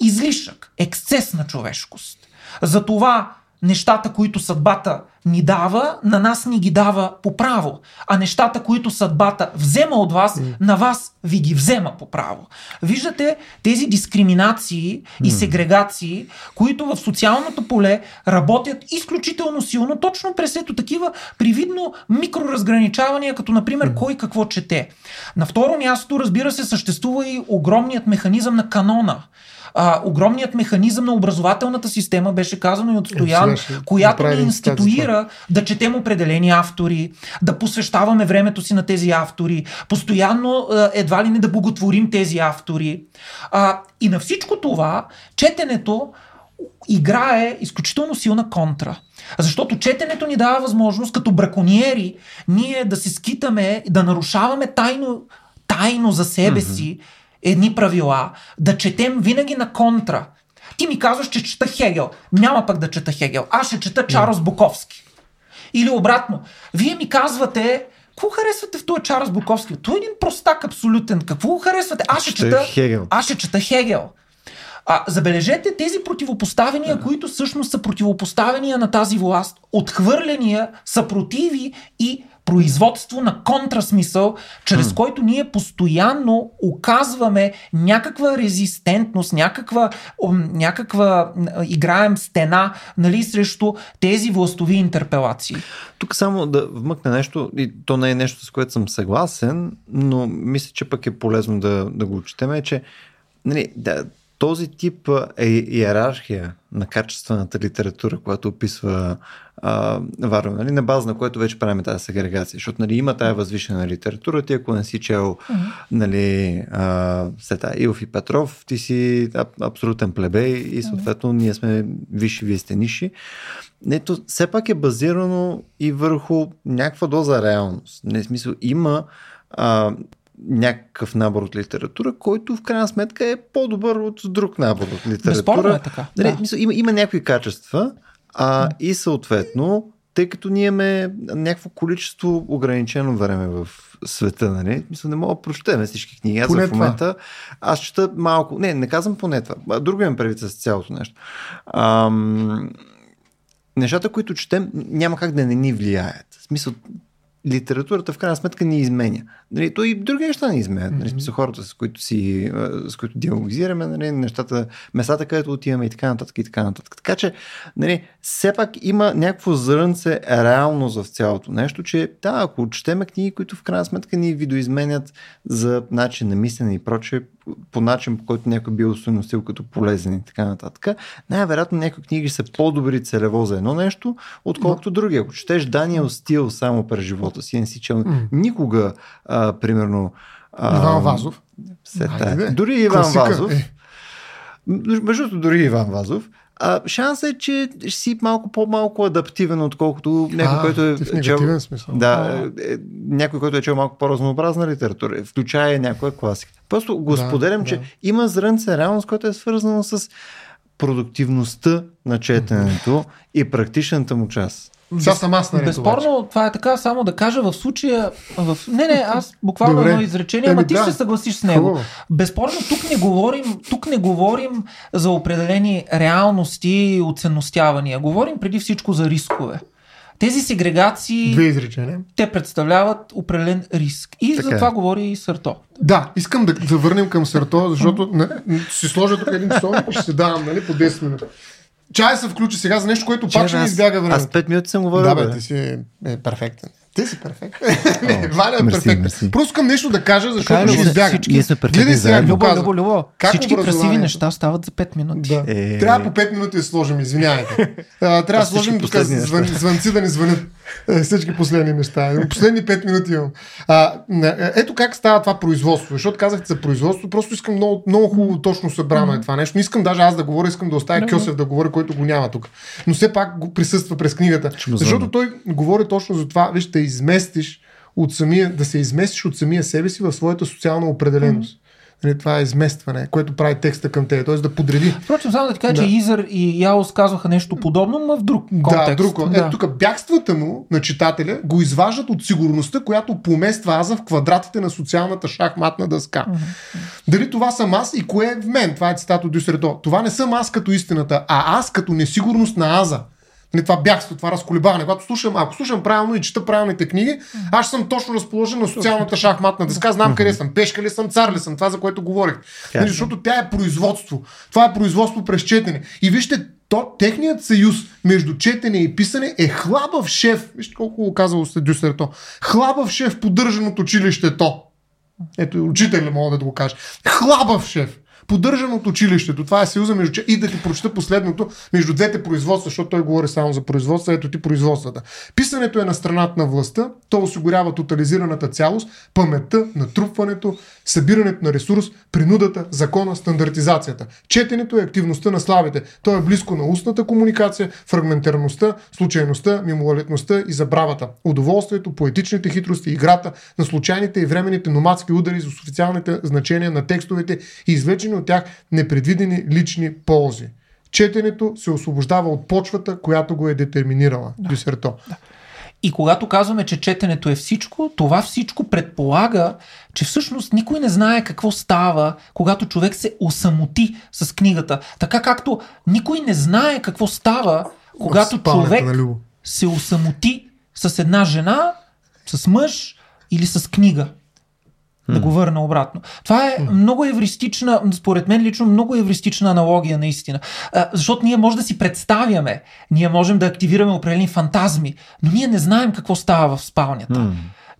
излишък, ексцес на човешкост. Затова нещата, които съдбата ни дава, на нас ни ги дава по право. А нещата, които съдбата взема от вас, mm. на вас ви ги взема по право. Виждате тези дискриминации и сегрегации, които в социалното поле работят изключително силно, точно през ето такива привидно микроразграничавания, като например кой какво чете. На второ място, разбира се, съществува и огромният механизъм на канона а, огромният механизъм на образователната система беше казано и от Стоян, която ни институира да четем определени автори, да посвещаваме времето си на тези автори, постоянно едва ли не да боготворим тези автори. А, и на всичко това, четенето играе изключително силна контра. Защото четенето ни дава възможност, като браконьери, ние да се скитаме, да нарушаваме тайно, тайно за себе mm-hmm. Едни правила, да четем винаги на контра. Ти ми казваш, че чета Хегел. Няма пък да чета Хегел. Аз ще чета Чарлз Буковски. Или обратно. Вие ми казвате, какво харесвате в този Чарлз Буковски? Той е един простак абсолютен. Какво го харесвате? Аз ще чета Хегел. Аз ще чета Хегел. А, забележете тези противопоставения, да. които всъщност са противопоставения на тази власт, отхвърления, съпротиви и производство на контрасмисъл, чрез mm. който ние постоянно оказваме някаква резистентност, някаква, някаква играем стена нали, срещу тези властови интерпелации. Тук само да вмъкна нещо, и то не е нещо, с което съм съгласен, но мисля, че пък е полезно да, да го четем, е, че нали, да, този тип е иерархия на качествената литература, която описва а, Варно, нали, на база на което вече правим тази сегрегация. Защото нали, има тая възвишена литература, ти ако не си чел mm-hmm. нали, а, сета, Илф и Петров, ти си аб, абсолютен плебей и съответно ние сме висши, вие сте ниши. Нето, все пак е базирано и върху някаква доза реалност. Не, смисъл, има а, някакъв набор от литература, който в крайна сметка е по-добър от друг набор от литература. Безспорно е така. Нали, да. има, има някакви качества а, и съответно, тъй като ние имаме някакво количество ограничено време в света, нали? Мисля, не мога да прочетем всички книги. Аз поне в момента, аз чета малко, не, не казвам поне това, друго имам предвид с цялото нещо. Ам, нещата, които четем, няма как да не ни влияят. В смисъл, литературата в крайна сметка ни изменя. Нали, то и други неща ни изменят. Нали, смисъл, хората, с които, си, с които диалогизираме, нали, нещата, местата, където отиваме и така нататък и така нататък. Така че, нали, все пак има някакво зрънце реално в цялото нещо, че да, ако четеме книги, които в крайна сметка ни видоизменят за начин на мислене и прочее, по начин, по който някой бил устойностил като полезен и така нататък, най-вероятно някои книги са по-добри целево за едно нещо, отколкото други. Ако четеш Даниел Стил само през живота си, не си чел mm. никога, а, примерно... А, Иван Вазов. Сета. Дори Иван Класика. Вазов. Е. Между другото, дори Иван Вазов а, шансът е, че си малко по-малко адаптивен, отколкото някой, а, който е. Чел, смисъл. Да, е, е, някой, който е чел малко по-разнообразна литература, включая някоя класика. Просто го да, споделям, да. че има зрънце реалност, което е свързано с продуктивността на четенето и практичната му част. Сега съм аз наред, Безспорно, обаче. това е така, само да кажа в случая. В... Не, не, аз буквално Добре. едно изречение, ама ти да. ще съгласиш с него. Хубаво. Безспорно, тук не, говорим, тук не говорим за определени реалности и оценностявания. Говорим преди всичко за рискове. Тези сегрегации, Две изречения. те представляват определен риск. И така. за това говори и Сърто. Да, искам да, да върнем към Сърто, защото си сложа тук един часовник и ще се давам нали, по 10 минути. Чай се включи сега за нещо, което пак ще ни избяга време. Аз 5 минути съм говорил. Да, бе, ти си е, перфектен. Ти си перфектен. Валя е перфектен. Просто искам нещо да кажа, защото ще избяга. Всички сме перфектни сега, Любо, Любо, Любо. Всички красиви неща стават за 5 минути. Да. Е... Трябва по 5 минути да сложим, извинявайте. трябва да сложим тук звънци да ни звънят всички последни неща. Последни 5 минути имам. А, е, ето как става това производство. Защото казахте за производство, просто искам много, много хубаво точно събрано е това нещо. Не искам даже аз да говоря, искам да оставя Кьосев да говори, който го няма тук. Но все пак го присъства през книгата. Защото той говори точно за това, вижте, изместиш от самия, да се изместиш от самия себе си в своята социална определеност. Mm-hmm. Нали, това е изместване, което прави текста към тебе, т.е. да подреди. Впрочем, само да ти кажа, да. че Изър и Яос казваха нещо подобно, но в друг контекст. Да, друг. Да. Ето тук бягствата му на читателя го изваждат от сигурността, която помества аза в квадратите на социалната шахматна дъска. Mm-hmm. Дали това съм аз и кое е в мен? Това е цитат от Дюсредо. Това не съм аз като истината, а аз като несигурност на аза. Нали, това бягство, това разколебаване. Когато слушам, ако слушам правилно и чета правилните книги, аз съм точно разположен на социалната шахматна дъска, знам къде съм, пешка ли съм, цар ли съм, това за което говорих. Нали, защото тя е производство. Това е производство през четене. И вижте, то, техният съюз между четене и писане е хлабав шеф. Вижте колко го казало след Дюсерто. Хлабав шеф, поддържан от училището. Ето, учител мога да го кажа. Хлабав шеф поддържан от училището. Това е съюза между... И да ти прочета последното между двете производства, защото той говори само за производства, ето ти производствата. Писането е на страната на властта, то осигурява тотализираната цялост, паметта, натрупването, събирането на ресурс, принудата, закона, стандартизацията. Четенето е активността на славите. То е близко на устната комуникация, фрагментарността, случайността, мимолетността и забравата. Удоволствието, поетичните хитрости, играта на случайните и временните номадски удари за официалните значения на текстовете и извлечени от тях непредвидени лични ползи. Четенето се освобождава от почвата, която го е детерминирала. Да. Дюсерто. Да. И когато казваме, че четенето е всичко, това всичко предполага, че всъщност никой не знае какво става, когато човек се осамоти с книгата. Така както никой не знае какво става, когато човек се осамоти с една жена, с мъж или с книга да го върна обратно. Това е много евристична, според мен лично много евристична аналогия наистина. А, защото ние може да си представяме, ние можем да активираме определени фантазми, но ние не знаем какво става в спалнята. Mm.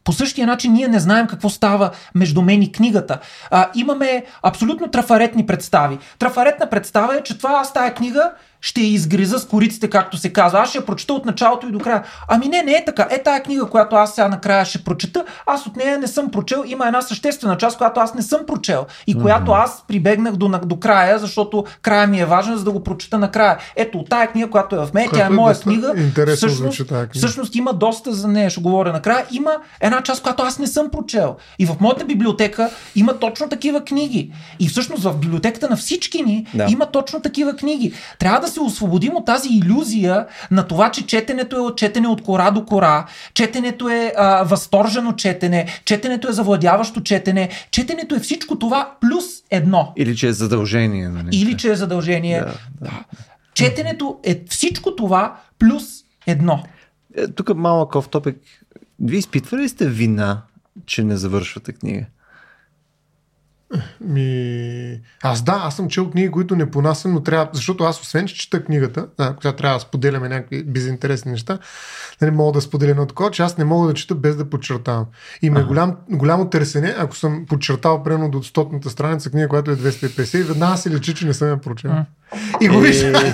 По същия начин ние не знаем какво става между мен и книгата. А, имаме абсолютно трафаретни представи. Трафаретна представа е, че това аз тая книга ще я изгриза с кориците, както се казва. Аз ще я прочета от началото и до края. Ами не, не е така. Е тая книга, която аз сега накрая ще прочета, аз от нея не съм прочел. Има една съществена част, която аз не съм прочел и mm-hmm. която аз прибегнах до, до края, защото края ми е важен, за да го прочета накрая. Ето, тая книга, която е в мен, тя е, е моя книга. Всъщност, книга. всъщност има доста за нея, ще говоря накрая. Има една част, която аз не съм прочел. И в моята библиотека има точно такива книги. И всъщност в библиотеката на всички ни да. има точно такива книги. Трябва да се освободим от тази иллюзия на това, че четенето е от четене от кора до кора, четенето е а, възторжено четене, четенето е завладяващо четене, четенето е всичко това плюс едно. Или че е задължение. Нали? Или че е задължение. Да, да. Четенето е всичко това плюс едно. Е, тук малък оф топик. Вие изпитвали сте вина, че не завършвате книга? Ми... Аз да, аз съм чел книги, които не понасям, но трябва, защото аз освен, че чета книгата, а, която трябва да споделяме някакви безинтересни неща, нали, мога да споделя едно такова, че аз не мога да чета без да подчертавам. И ме голям, голямо търсене, ако съм подчертал прено до стотната страница книга, която е 250 и веднага се лечи, че не съм я прочел. И го. Е,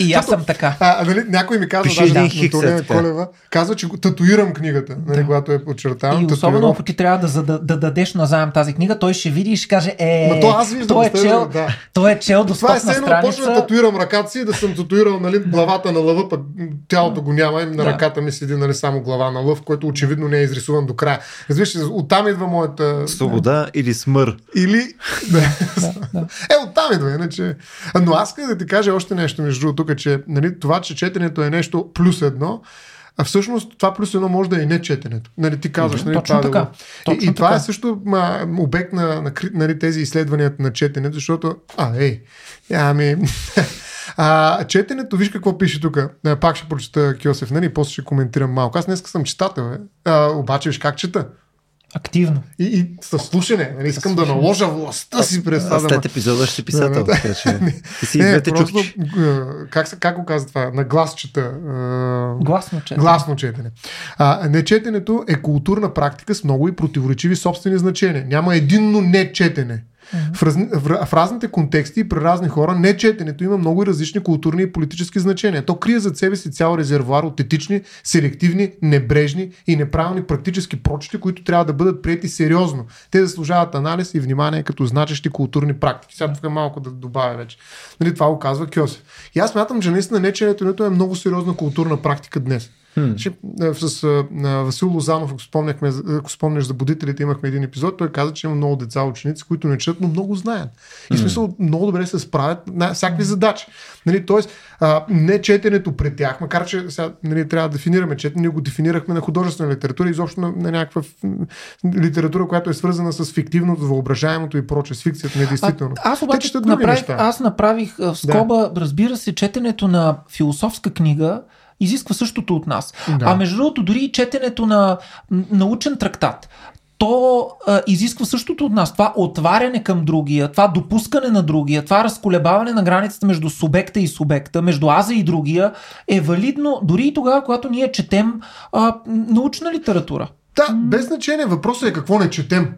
и аз съм така. А, нали, някой ми казва, Пиши даже да, Колева, казва, че татуирам книгата, нали, да. когато е подчертавам. И особено ако ти трябва да, да, да, да дадеш назаем тази книга, той ще види и ще каже, е, Ма то аз виждам, той, е чел, да. той е чел до Това е все едно почна да татуирам ръката си, да съм татуирал нали, главата на лъва, пък тялото го няма и на да. ръката ми седи нали, само глава на лъв, който очевидно не е изрисуван до края. Разбираш, оттам идва моята... Свобода или смър. Или... да, да. Е, оттам идва, иначе... Но аз исках да ти кажа още нещо между другото, тук, че нали, това, че четенето е нещо плюс едно, а всъщност това плюс едно може да е и не четенето. Нали, ти казваш, нали, Точно това така. Да Точно и, и това е също ма, обект на, на нали, тези изследванията на четенето, защото, а, ей, ами, а, четенето, виж какво пише тук. Пак ще прочета Киосеф, нали, после ще коментирам малко. Аз днес съм читател, е. а, обаче виж как чета. Активно. И, и със слушане. Нали, искам да наложа властта си през това. След епизода ще писател. Да, да, че... Ти си не, просто, как, как го казва това? На глас чета. Гласно четене. Гласно четене. А, нечетенето е културна практика с много и противоречиви собствени значения. Няма единно нечетене. В, раз, в, в разните контексти и при разни хора нечетенето има много различни културни и политически значения. То крие зад себе си цял резервуар от етични, селективни, небрежни и неправилни практически прочити, които трябва да бъдат прияти сериозно. Те заслужават анализ и внимание като значещи културни практики. Сега тук малко да добавя вече. Нали, това го казва Кьосев. И аз мятам, че наистина неченето е много сериозна културна практика днес. Hmm. С а, Васил Лозанов, ако, спомняхме, ако спомняш за будителите, имахме един епизод, той каза, че има много деца, ученици, които не четат, но много знаят. И в смисъл много добре се справят на всякакви задачи. Нали, тоест, а, не четенето пред тях, макар че сега нали, трябва да дефинираме четене, ние го дефинирахме на художествена литература, изобщо на, на някаква литература, която е свързана с фиктивното, въображаемото и проче, с фикцията, недействително. А, аз обаче направих, аз направих в скоба, да. разбира се, четенето на философска книга изисква същото от нас. Да. А между другото, дори и четенето на научен трактат, то а, изисква същото от нас. Това отваряне към другия, това допускане на другия, това разколебаване на границата между субекта и субекта, между аза и другия е валидно дори и тогава, когато ние четем а, научна литература. Да, без значение. Въпросът е какво не четем.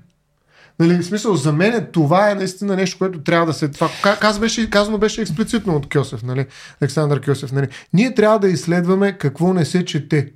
Нали, в смисъл, за мен е, това е наистина нещо, което трябва да се... Това, ка- каз беше, казано беше експлицитно от Кьосев, нали? Александър Кьосев. Нали? Ние трябва да изследваме какво не се чете.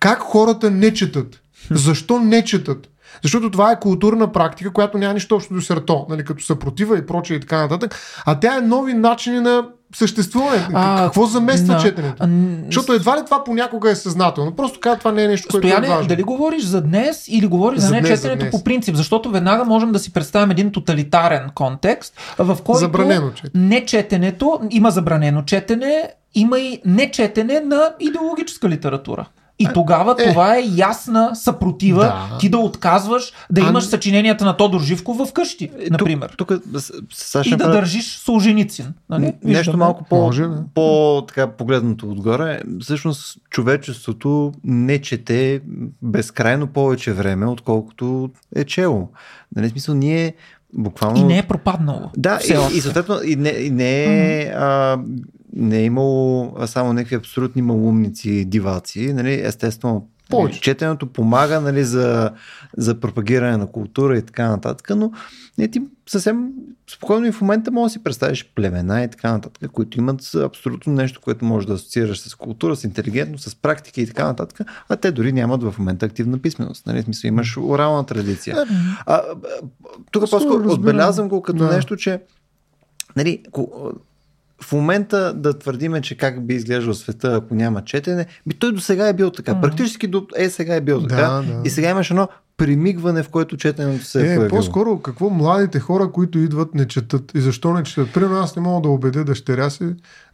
Как хората не четат? Защо не четат? Защото това е културна практика, която няма нищо общо до сърто, нали, като съпротива и прочее и така нататък. А тя е нови начини на съществуване. А, какво замества на- четенето? а, Защото едва ли това понякога е съзнателно. Просто казва, това не е нещо, което Стояне, е важно. дали говориш за днес или говориш за, За за днес. по принцип? Защото веднага можем да си представим един тоталитарен контекст, в който Забранено четене. нечетенето, има забранено четене, има и нечетене на идеологическа литература. И тогава е. това е ясна съпротива Да. ти да отказваш да А, имаш съчиненията на Тодор Живков в къщи, например. Тук, тук Саша и да направи- държиш Солженицин. Нали? Нещо малко по, Може, да. по така погледнато отгоре. Всъщност човечеството не чете безкрайно повече време, отколкото е чело. Нали, смисъл, ние буквално... И не е пропаднало. Да, и, и съответно и не, и не, е, а, не е имало само някакви абсолютни малумници, диваци. Нали? Естествено, Повече. четенето помага нали, за, за пропагиране на култура и така нататък, но не, ти съвсем спокойно и в момента може да си представиш племена и така нататък, които имат абсолютно нещо, което може да асоциираш с култура, с интелигентност, с практика и така нататък, а те дори нямат в момента активна писменост. Нали? Смисъл, имаш орална традиция. А, тук по-скоро отбелязвам го като Да. нещо, че нали, в момента да твърдиме, че как би изглеждал света, ако няма четене, би той до сега е бил така. Мгм. Практически до е сега е бил Да, така. да. И сега имаш едно примигване, в което четенето се е, Е, появило. по-скоро какво младите хора, които идват, не четат. И защо не четат? Примерно аз не мога да убедя дъщеря си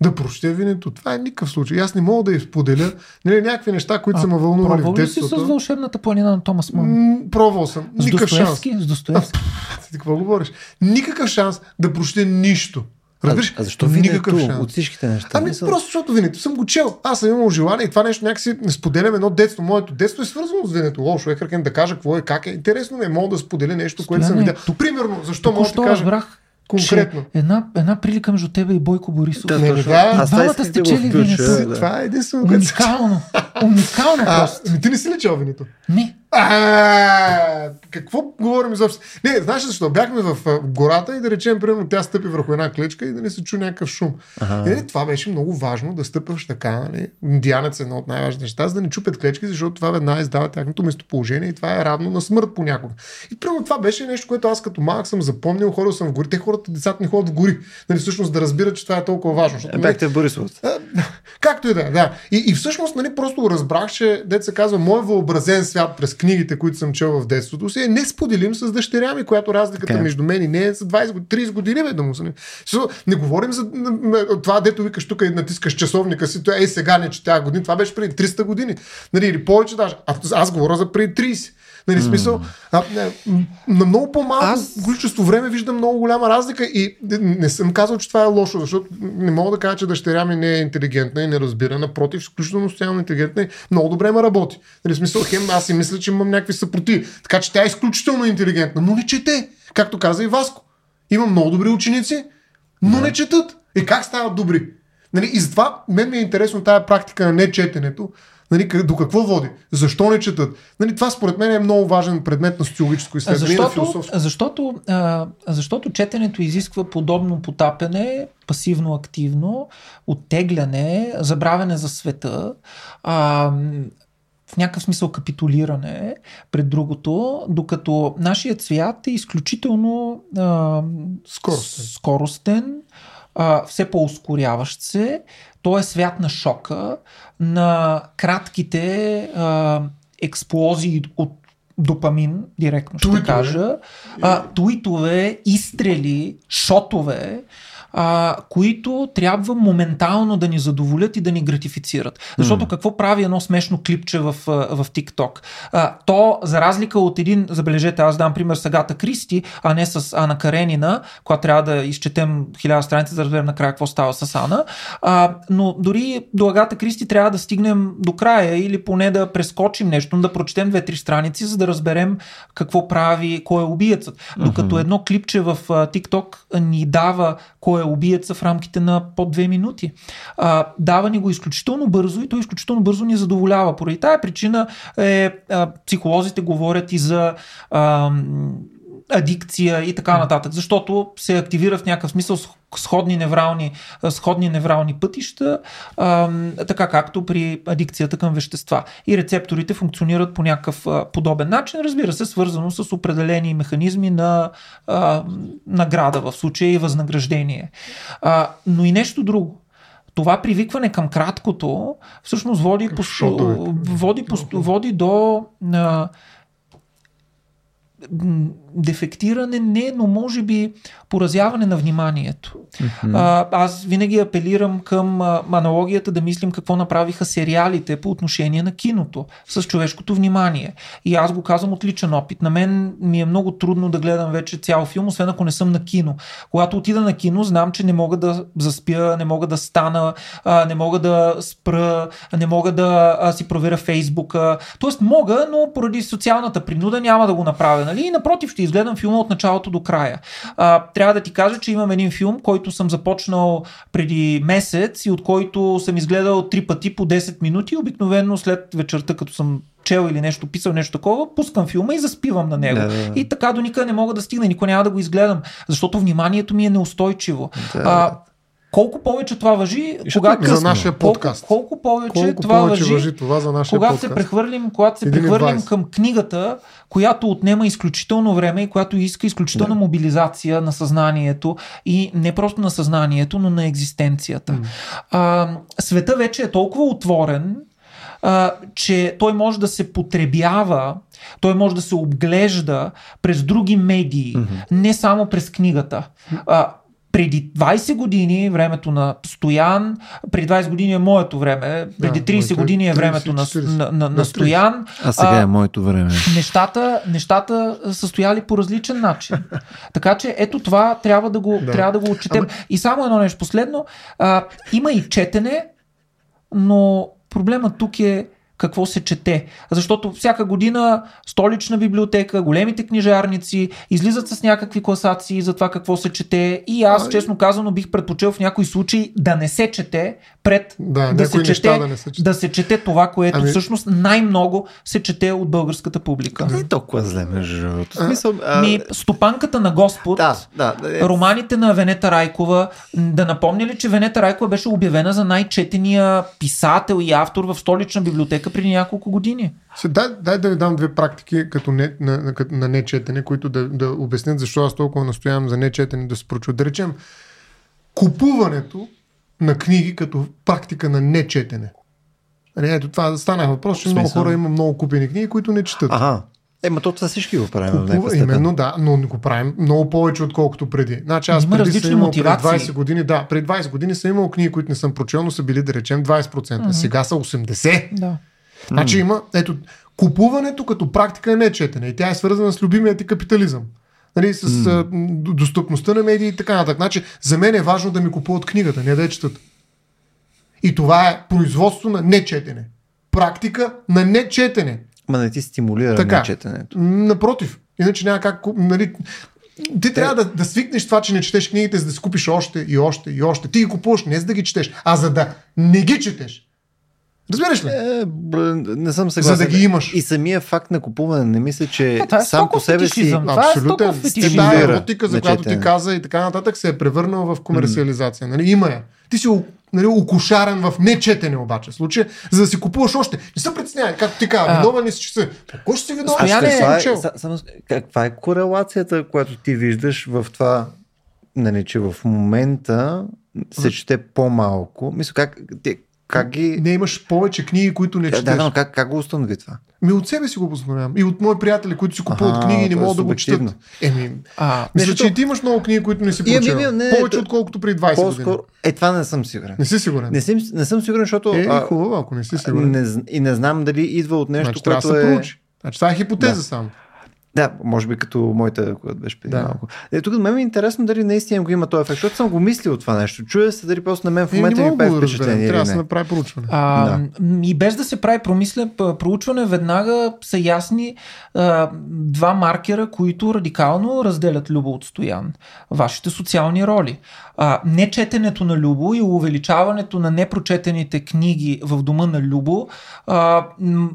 да прочете винето. Това е никакъв случай. Аз не мога да изподеля нали, някакви неща, които А, са ме вълнували в Пробвал ли си с детството. вълшебната планина на Томас Ман? М, Пробвал съм. С Никакъв шанс. Достоевски? С Достоевски. Ти какво говориш? Никакъв шанс да прочете нищо. Разбираш? а, а защо Никакъв винето шанс. от всичките неща? Ами Мисъл, просто защото винето съм го чел. Аз съм имал желание и това нещо някакси не споделям едно детство. Моето детство е свързано с винето. Лошо е хъркен да кажа какво е, как е. Интересно ми е, мога да споделя нещо, което съм Стояне, видял. Примерно, защо мога да кажа разбрах, конкретно. че една, една прилика между тебе и Бойко Борисов. Да, Не, да. И двамата сте чели винето. да. Това е единствено, Уникално. Уникално А, просто. ти не си ли чел винето? Не. А, какво говорим изобщо? Не, знаеш защо? Бяхме в гората и да речем, примерно, тя стъпи върху една клечка и да не се чу някакъв шум. Ага. И, нали, това беше много важно да стъпваш така. Нали? Индианец е едно от най-важните неща, за да не чупят клечки, защото това веднага издава тяхното местоположение и това е равно на смърт понякога. И примерно това беше нещо, което аз като малък съм запомнил, ходил съм в гори. Те хората, децата не ходят в гори. Нали, всъщност да разбират, че това е толкова важно. Защото, нали, Бяхте в Борисовата. а, Както и да е, да. И, и всъщност, нали, просто разбрах, че, се казва, мой въобразен свят през книгите, които съм чел в детството си, е не споделим с дъщеря ми, която разликата Така е. между мен и нея е за 20 години, 30 години, бе, да му се. не- Не говорим за това, дето викаш тук и натискаш часовника си, това е сега не че тя години, това беше преди 300 години. Нали, или повече даже. А, аз говоря за преди 30. Нали, смисъл, а, не, на много по-малко Аз- количество време виждам много голяма разлика и не- съм казал, че това е лошо, защото не мога да кажа, че дъщеря ми не е интелигентна и не разбира. Напротив, изключително социално интелигентна и много добре ме работи. Нали, смисъл, хем, аз си мисля, че имам някакви съпротиви. Така че тя е изключително интелигентна, но не чете. Както каза и Васко. Има много добри ученици, но не четат. И как стават добри? Нали, и затова мен ми е интересно тая практика на нечетенето, нали, до какво води? Защо не четат? Нали, това според мен е много важен предмет на социологическо изследване и на Защото, философско. защото, а, защото четенето изисква подобно потапене, пасивно-активно, оттегляне, забравяне за света, а, в някакъв смисъл капитулиране пред другото, докато нашият свят е изключително а, Скоростен. скоростен а, все по-ускоряващ се. Той е свят на шока, на кратките а, експлозии от допамин, директно ще Туитове. кажа, а, туитове, изстрели, шотове, а, които трябва моментално да ни задоволят и да ни гратифицират. Защото mm. какво прави едно смешно клипче в, в TikTok? А, то, за разлика от един, забележете, аз дам пример с Агата Кристи, а не с Ана Каренина, която трябва да изчетем хиляда страници, за да разберем накрая какво става с Ана. А, но дори до Агата Кристи трябва да стигнем до края или поне да прескочим нещо, да прочетем две-три страници, за да разберем какво прави, кой е убиецът. Докато едно клипче в TikTok ни дава кой е убиеца в рамките на по две минути. А, дава ни го изключително бързо и той изключително бързо ни задоволява. Поради тази причина е, а, психолозите говорят и за а, адикция и така нататък, защото се активира в някакъв смисъл сходни неврални, сходни неврални пътища, а, така както при адикцията към вещества. И рецепторите функционират по някакъв а, подобен начин, разбира се, свързано с определени механизми на а, награда, в случая и възнаграждение. А, но и нещо друго това привикване към краткото всъщност води, по, води, по, води до а, дефектиране не, но може би поразяване на вниманието. Mm-hmm. А, аз винаги апелирам към а, аналогията да мислим какво направиха сериалите по отношение на киното с човешкото внимание. И аз го казвам от личен опит. На мен ми е много трудно да гледам вече цял филм, освен ако не съм на кино. Когато отида на кино, знам, че не мога да заспя, не мога да стана, а, не мога да спра, не мога да а, си проверя Фейсбука. Тоест мога, но поради социалната принуда няма да го направя. Нали? И напротив, ще изгледам филма от началото до края. А, трябва да ти кажа, че имам един филм, който съм започнал преди месец и от който съм изгледал три пъти по 10 минути. Обикновено след вечерта, като съм чел или нещо, писал нещо такова, пускам филма и заспивам на него. Да, да. И така до никъде не мога да стигна, никой няма да го изгледам, защото вниманието ми е неустойчиво. Да. А, колко повече това въжи, когато за нашия подкаст. Колко, колко повече колко това повече въжи, въжи това за нашия когато подкаст. се прехвърлим, когато се прехвърлим към книгата, която отнема изключително време и която иска изключителна да. мобилизация на съзнанието и не просто на съзнанието, но на екзистенцията. Mm. А, света вече е толкова отворен, а, че той може да се потребява, той може да се обглежда през други медии, mm-hmm. не само през книгата. А, преди 20 години, времето на Стоян, преди 20 години е моето време, преди 30 години е времето 30, 40, на, на, на, на Стоян. А сега а, е моето време. Нещата, нещата са стояли по различен начин. така че ето това трябва да го, да. Трябва да го отчетем. Ама... И само едно нещо последно. А, има и четене, но проблема тук е какво се чете. Защото всяка година столична библиотека, големите книжарници излизат с някакви класации за това какво се чете и аз, а, честно казано, бих предпочел в някои случаи да не се чете пред да, да, се чете, да, не се чете. да се чете това, което ами... всъщност най-много се чете от българската публика. Не е толкова зле, между другото. Смисъл, а... Ми, стопанката на Господ, да, да, да, е... романите на Венета Райкова, да напомня ли, че Венета Райкова беше обявена за най-четения писател и автор в столична библиотека преди няколко години. Дай, дай да ви дам две практики като не, на, на, на нечетене, които да, да обяснят защо аз толкова настоявам за нечетене да се прочува. Да речем, купуването на книги като практика на нечетене. Ето това стана въпрос, че много хора има много купени книги, които не четат. Ага. Ема то това всички го правим. Купува, именно да, но го правим много повече, отколкото преди. Значи аз Има преди съм имал, мотивации. Преди 20 години, да, преди 20 години съм имал книги, които не съм прочел, но са били да речем 20%. Mm-hmm. Сега са 80%. Да. Значи mm. има, ето, купуването като практика е не четене. И тя е свързана с любимия ти капитализъм. Нали, с mm. а, достъпността на медии и така нататък. Значи, за мен е важно да ми купуват книгата, не да я четат. И това е производство на нечетене. Практика на нечетене. Ма не ти стимулира така, нечетенето. Напротив. Иначе няма как. Нали, ти трябва да, да свикнеш това, че не четеш книгите, за да си купиш още и още и още. Ти ги купуваш не за да ги четеш, а за да не ги четеш. Разбираш ли? Е, не съм съгласен. За да ги имаш. И самия факт на купуване, не мисля, че а, е сам по себе си... Е Тая еротика, за която ти каза и така нататък, се е превърнала в комерциализация. Нали? Има я. Ти си нали, укушарен в нечетене обаче случая, за да си купуваш още. Не се притеснявай, както ти казва, виновен ли си, че се. Кой ще си виновен? Каква е, само, каква е корелацията, която ти виждаш в това, нали, че в момента се чете по-малко? Мисля, как, как ги... Не имаш повече книги, които не Да, четеш. да, но как, как го установи това? Ми от себе си го познавам. И от мои приятели, които си купуват Аха, книги и не е могат да го четат. Еми, А, мисля, че и ти имаш много книги, които не си ами, прочел. не, Повече, отколкото преди 20 години. По-скоро... Е, това не съм сигурен. Не си сигурен. Не, съм, не съм сигурен, защото... Е, а, хубаво, ако не си сигурен. не, и не знам дали идва от нещо, значи, трябва да което се е... проучи. Значи, това е хипотеза Да. само. Да, може би като моята, която беше преди Да. малко. Е, тук мен ми е интересно дали наистина го има този ефект, защото съм го мислил това нещо. Чуя се дали просто на мен в Е, момента ми прави впечатление Трябва да се направи проучване. А, Да. И без да се прави промислен п- проучване, веднага са ясни а, два маркера, които радикално разделят Любо от Стоян. Вашите социални роли. А, нечетенето на Любо и увеличаването на непрочетените книги в дома на Любо а,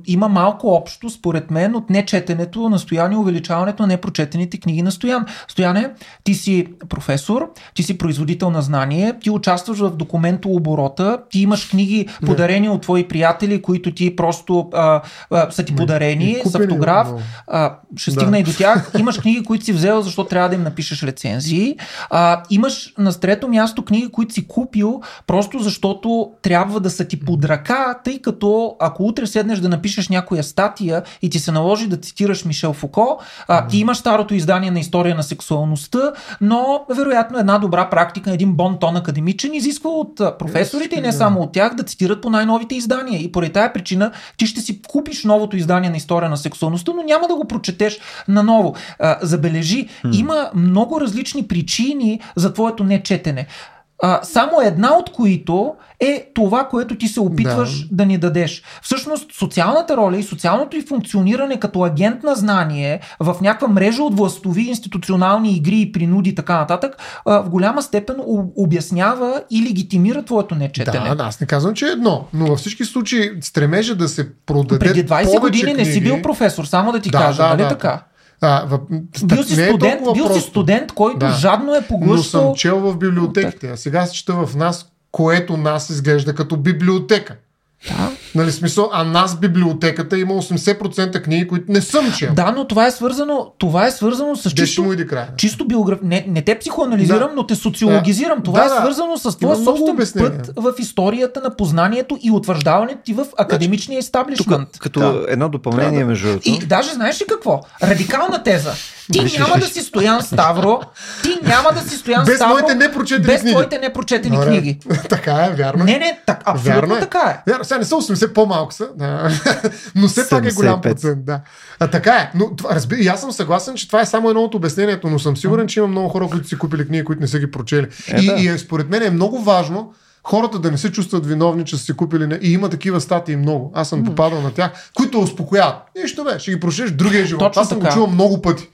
има малко общо, според мен, от нечетенето на Стоян и увеличаването на непрочетените книги на Стоян. Стояне, ти си професор, ти си производител на знание, ти участваш в документооборота, ти имаш книги подарени от твои приятели, които ти просто а, а, са ти подарени И с автограф. много. А, ще Да. стигна и до тях. Имаш книги, които си взел, защото трябва да им напишеш рецензии. А, имаш на трето място книги, които си купил, просто защото трябва да са ти под ръка, тъй като ако утре седнеш да напишеш някоя статия и ти се наложи да цитираш Мишел Фуко, а, ти имаш старото издание на история на сексуалността, но вероятно една добра практика, един бон тон академичен изисква от професорите и не само от тях да цитират по най-новите издания. И поради тая причина ти ще си купиш новото издание на история на сексуалността, но няма да го прочетеш наново. А, забележи, има много различни причини за твоето нечетене. А, само една от които е това, което ти се опитваш да. да ни дадеш. Всъщност, социалната роля и социалното и функциониране като агент на знание в някаква мрежа от властови институционални игри и принуди и така нататък, а, в голяма степен об- обяснява и легитимира твоето нечетене. Да, да, аз не казвам, че е едно, но във всички случаи стремежа да се продаде Преди 20 повече години не си книги- бил професор, само да ти Да, кажа, да, нали да. така? А, в... Бил си е студент, толкова бил си студент, който Да. жадно е Но съм поглъщал. чел в библиотеките, а сега се чета в нас, което нас изглежда като библиотека. Да. Нали, смисъл, а нас библиотеката има 80% книги, които не съм чел. да, но това е свързано, това е свързано с Де ще чисто му иди края. чисто биограф... Не, не те психоанализирам, Да. но те социологизирам. Това Да, е да. свързано с твоя собствен път в историята на познанието и утвърждаването ти в академичния Тук, естаблишмент. като Да. едно допълнение да- между. И даже знаеш ли какво? Радикална теза. Ти Виж, няма да си Стоян Ставро, ти няма да си Стоян Без Ставро твоите непрочетени без книги. твоите непрочетени Добре. книги. така е, вярно. Не, не, так, абсолютно Вярно е. така е. Вярно, сега не са 80, по-малко са, да. но все пак е голям 75. процент. Да. А, така е, но това, разбира, и аз съм съгласен, че това е само едно от обяснението, но съм сигурен, че има много хора, които си купили книги, които не са ги прочели. Е, и, да. и е, според мен е много важно хората да не се чувстват виновни, че са си купили. И има такива статии много. Аз съм попадал на тях, които успокояват. Нищо бе, ще ги прочетеш в другия живот. Точно Аз съм го чувал много пъти.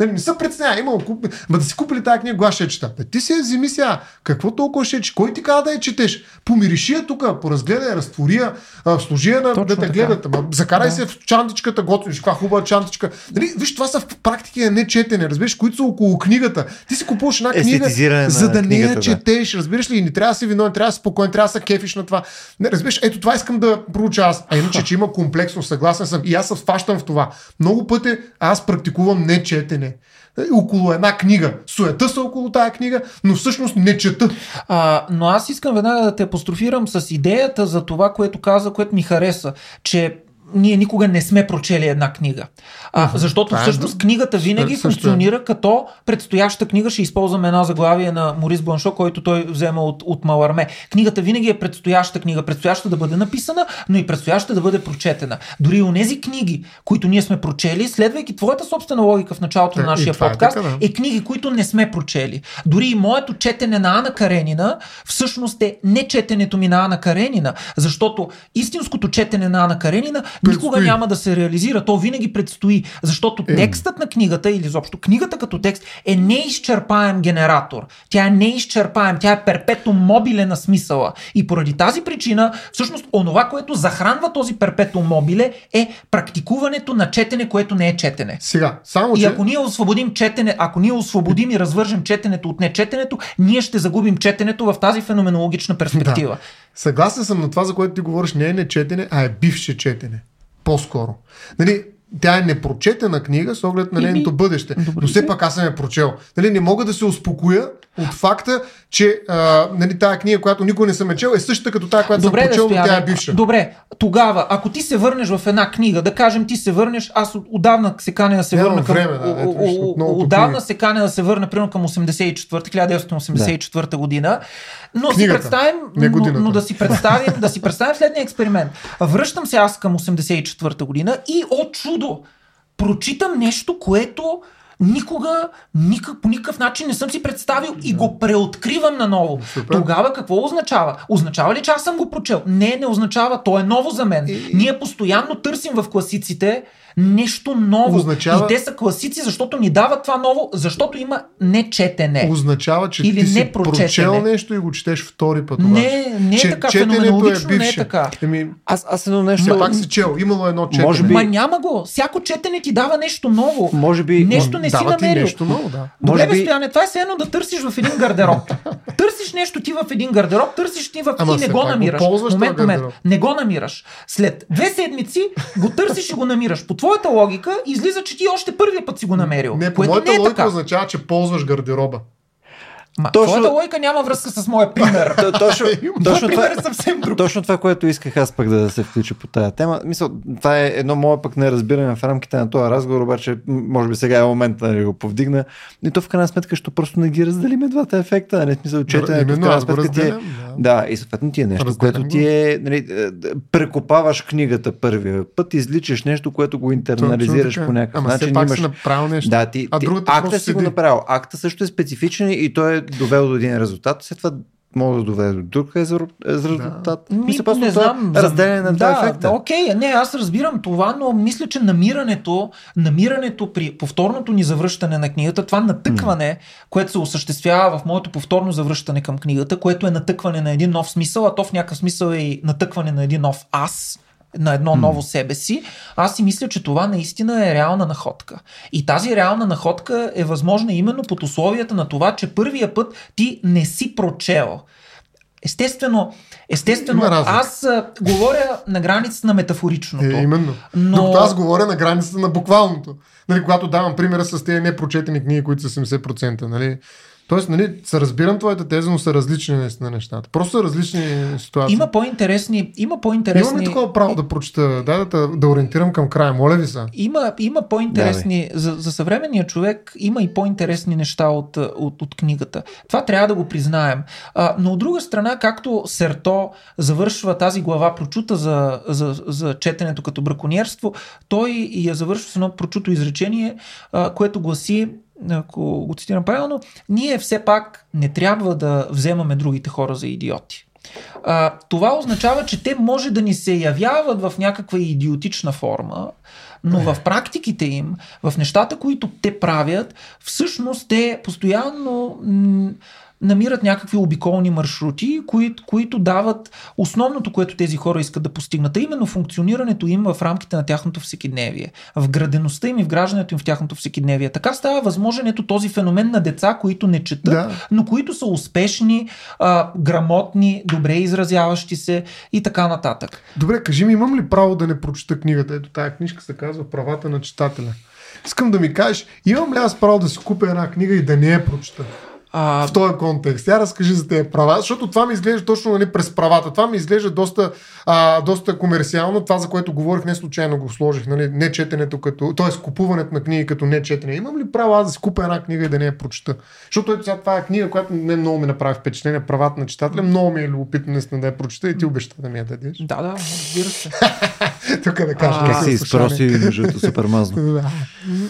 Нали, не се преценя, имал куп... Ма да си купили тази книга, аз ще чета. Бе, ти си я вземи сега. Какво толкова ще че? Кой ти каза да я четеш? Помириши я тук, поразгледай, разтвори я, служи я на Точно да те гледат. Ама, закарай Да. се в чантичката, готвиш, каква хубава чантичка. Нали, виж, това са в практики не четене, разбираш, които са около книгата. Ти си купуваш една книга, за да не я четеш, разбираш ли? И не трябва да си виновен, трябва да си спокоен, трябва да се кефиш на това. Не, разбираш, ето това искам да проуча аз. А иначе, че има комплексно, съгласен съм. И аз се впащам в това. Много пъти аз практикувам не Е, Около една книга. Суета са около тая книга, но всъщност не чета. А, но аз искам веднага да те апострофирам с идеята за това, което каза, което ми хареса, че ние никога не сме прочели една книга. А, защото е всъщност книгата винаги е. функционира като предстояща книга. Ще използваме една заглавие на Морис Бланшо, който той взема от, от Маларме. Книгата винаги е предстояща книга, предстояща да бъде написана, но и предстояща да бъде прочетена. Дори и онези книги, които ние сме прочели, следвайки твоята собствена логика в началото на и нашия това е подкаст, така, да. е книги, които не сме прочели. Дори и моето четене на Ана Каренина всъщност е не четенето ми на Ана Каренина, защото истинското четене на Ана Каренина никога няма да се реализира. То винаги предстои, защото Е. текстът на книгата или изобщо книгата като текст е неизчерпаем генератор. Тя е неизчерпаем, тя е перпетум мобиле на смисъла. И поради тази причина, всъщност, онова, което захранва този перпетум мобиле е практикуването на четене, което не е четене. Сега, само И че... ако ние освободим четене, ако ние освободим и развържем четенето от нечетенето, ние ще загубим четенето в тази феноменологична перспектива. Съгласен съм на това, за което ти говориш, не е нечетене, а е бивше четене. По-скоро. Нали, тя е непрочетена книга с оглед на нейното бъдеще. добре Но все пак аз съм я прочел. Нали, не мога да се успокоя от факта, че а, нали, тая книга, която никой не съм е чел, е същата като тази, която Добре, съм прочел, но Стояне. тя е бивша. Добре, тогава, ако ти се върнеш в една книга, да кажем ти се върнеш, аз от- отдавна се каня да се Нямам върна към... време, да, ето, о- отдавна книги. се каня да се върна, примерно към 84 1984 година. Но си Книгата, представим, не но, но да си представим, да си представим следния експеримент. Връщам се аз към 84 година и от чудо прочитам нещо, което никога, никак, по никакъв начин не съм си представил и го преоткривам наново. Супер. Тогава какво означава? Означава ли, че аз съм го прочел? Не, не означава. То е ново за мен. И- Ние постоянно търсим в класиците нещо ново. Означава- И те са класици, защото ни дават това ново, защото има нечетене. Означава, че Или ти си прочел нещо и го четеш втори път. Не, не е че така. четенето Феноменологично не е така. Еми, Аз, аз едно нещо... пак си чел. Имало едно четене. Може би- Ма няма го. Всяко четене ти дава нещо ново. Може би... Нещо не си Дава ти намерил. нещо ново, да. Добре, би- Стояне, това е все едно да търсиш в един гардероб. търсиш нещо ти в един гардероб, търсиш ти в Ама и не го го намираш. ползваш момент, момент. Не го намираш. След две седмици го търсиш и го намираш. По твоята логика излиза, че ти още първия път си го намерил. Не, по моята не е логика така. означава, че ползваш гардероба. Ма, Точно- Твоята логика няма връзка с моя пример. Точно, точно, това, пример е съвсем друг. точно това, което исках аз пък да се включа по тая тема. Мисъл, това е едно мое пък неразбиране в рамките на този разговор, обаче може би сега е момент да го повдигна. И то в крайна сметка, що просто не ги разделиме двата ефекта. Не смисъл, четенето в крайна сметка ти е, да. да, и съответно ти е нещо, Разделям което ти е, нали, е, прекопаваш книгата първия път, изличаш нещо, което го интернализираш Точно по някакъв Ама начин. все пак имаш... си направил нещо. Да, ти, а ти акта си го направил. Акта също е специфичен и той е довел до един резултат. След това може да доведе до друг резу- резултат. Ми, Мисля, просто не това знам. е разделяне на два да, ефекта. Да, окей, не, аз разбирам това, но мисля, че намирането, намирането при повторното ни завръщане на книгата, това натъкване, което се осъществява в моето повторно завръщане към книгата, което е натъкване на един нов смисъл, а то в някакъв смисъл е и натъкване на един нов аз, на едно ново себе си, аз си мисля, че това наистина е реална находка. И тази реална находка е възможна именно под условията на това, че първия път ти не си прочел. Естествено, естествено аз а, говоря на границата на метафоричното. Е, именно. Но- Докато аз говоря на границата на буквалното. Нали, когато давам примера с тези непрочетени книги, които са 70%. Нали. Тоест, нали, се разбирам твоята теза, но са различни наистина нещата. Просто са различни ситуации. Има по-интересни, има Имам по-интересни... ли такова право да прочета, да, да, да ориентирам към края? Моля ви са. Има, има по-интересни, за, за съвременния човек има и по-интересни неща от, от, от книгата. Това трябва да го признаем. А, но от друга страна, както Серто завършва тази глава прочута за, за, за четенето като браконьерство, той и я завършва с едно прочуто изречение, а, което гласи ако го цитирам правилно, ние все пак не трябва да вземаме другите хора за идиоти. А, това означава, че те може да ни се явяват в някаква идиотична форма, но в практиките им, в нещата, които те правят, всъщност те постоянно м- намират някакви обиколни маршрути, кои, които дават основното, което тези хора искат да постигнат, а именно функционирането им в рамките на тяхното всекидневие, вградеността им и вграждането им в тяхното всекидневие. Така става възможен ето този феномен на деца, които не четат, Да. но които са успешни, а, грамотни, добре изразяващи се и така нататък. Добре, кажи ми, имам ли право да не прочета книгата? Ето тая книжка се казва Правата на читателя. Искам да ми кажеш, имам ли аз право да си купя една книга и да не я прочета? А, в този контекст. Я разкажи за тези права, защото това ми изглежда точно нали, през правата. Това ми изглежда доста, а, доста комерциално. Това, за което говорих, не случайно го сложих. Нали, не четенето като, т.е. купуването на книги като не четене. Имам ли право аз да си купя една книга и да не я прочета? Защото ето сега това е книга, която не много ми направи впечатление. Правата на читателя. Много ми е любопитно наистина да я прочета и ти обеща да ми я дадеш. да, да, разбира се. Тук да кажа. А, Как се изпроси мъжето супер мазно. Да.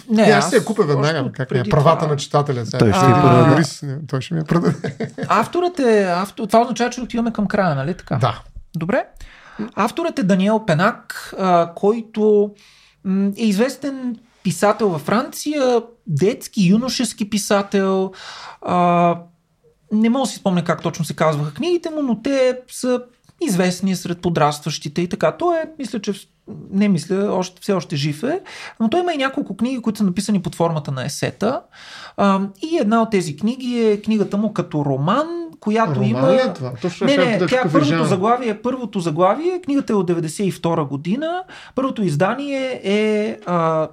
Не, Не, аз ще я купя веднага. Как не, е? правата това- на читателя. Сега. Той ще юрист. Не, Той ще ми я продаде. Авторът е, автор, това означава, че отиваме към края, нали така? Да. Добре. Авторът е Даниел Пенак, а, който е известен писател във Франция, детски, юношески писател. А, не мога да си спомня как точно се казваха книгите му, но те са известни сред подрастващите и така. Той е, мисля, че не мисля, още, все още жив е, но той има и няколко книги, които са написани под формата на есета. А, и една от тези книги е книгата му като роман, която Роман има... ли е това? Точно Не, не, питах тя е първото заглавие, първото заглавие, книгата е от 92 година, първото издание е а,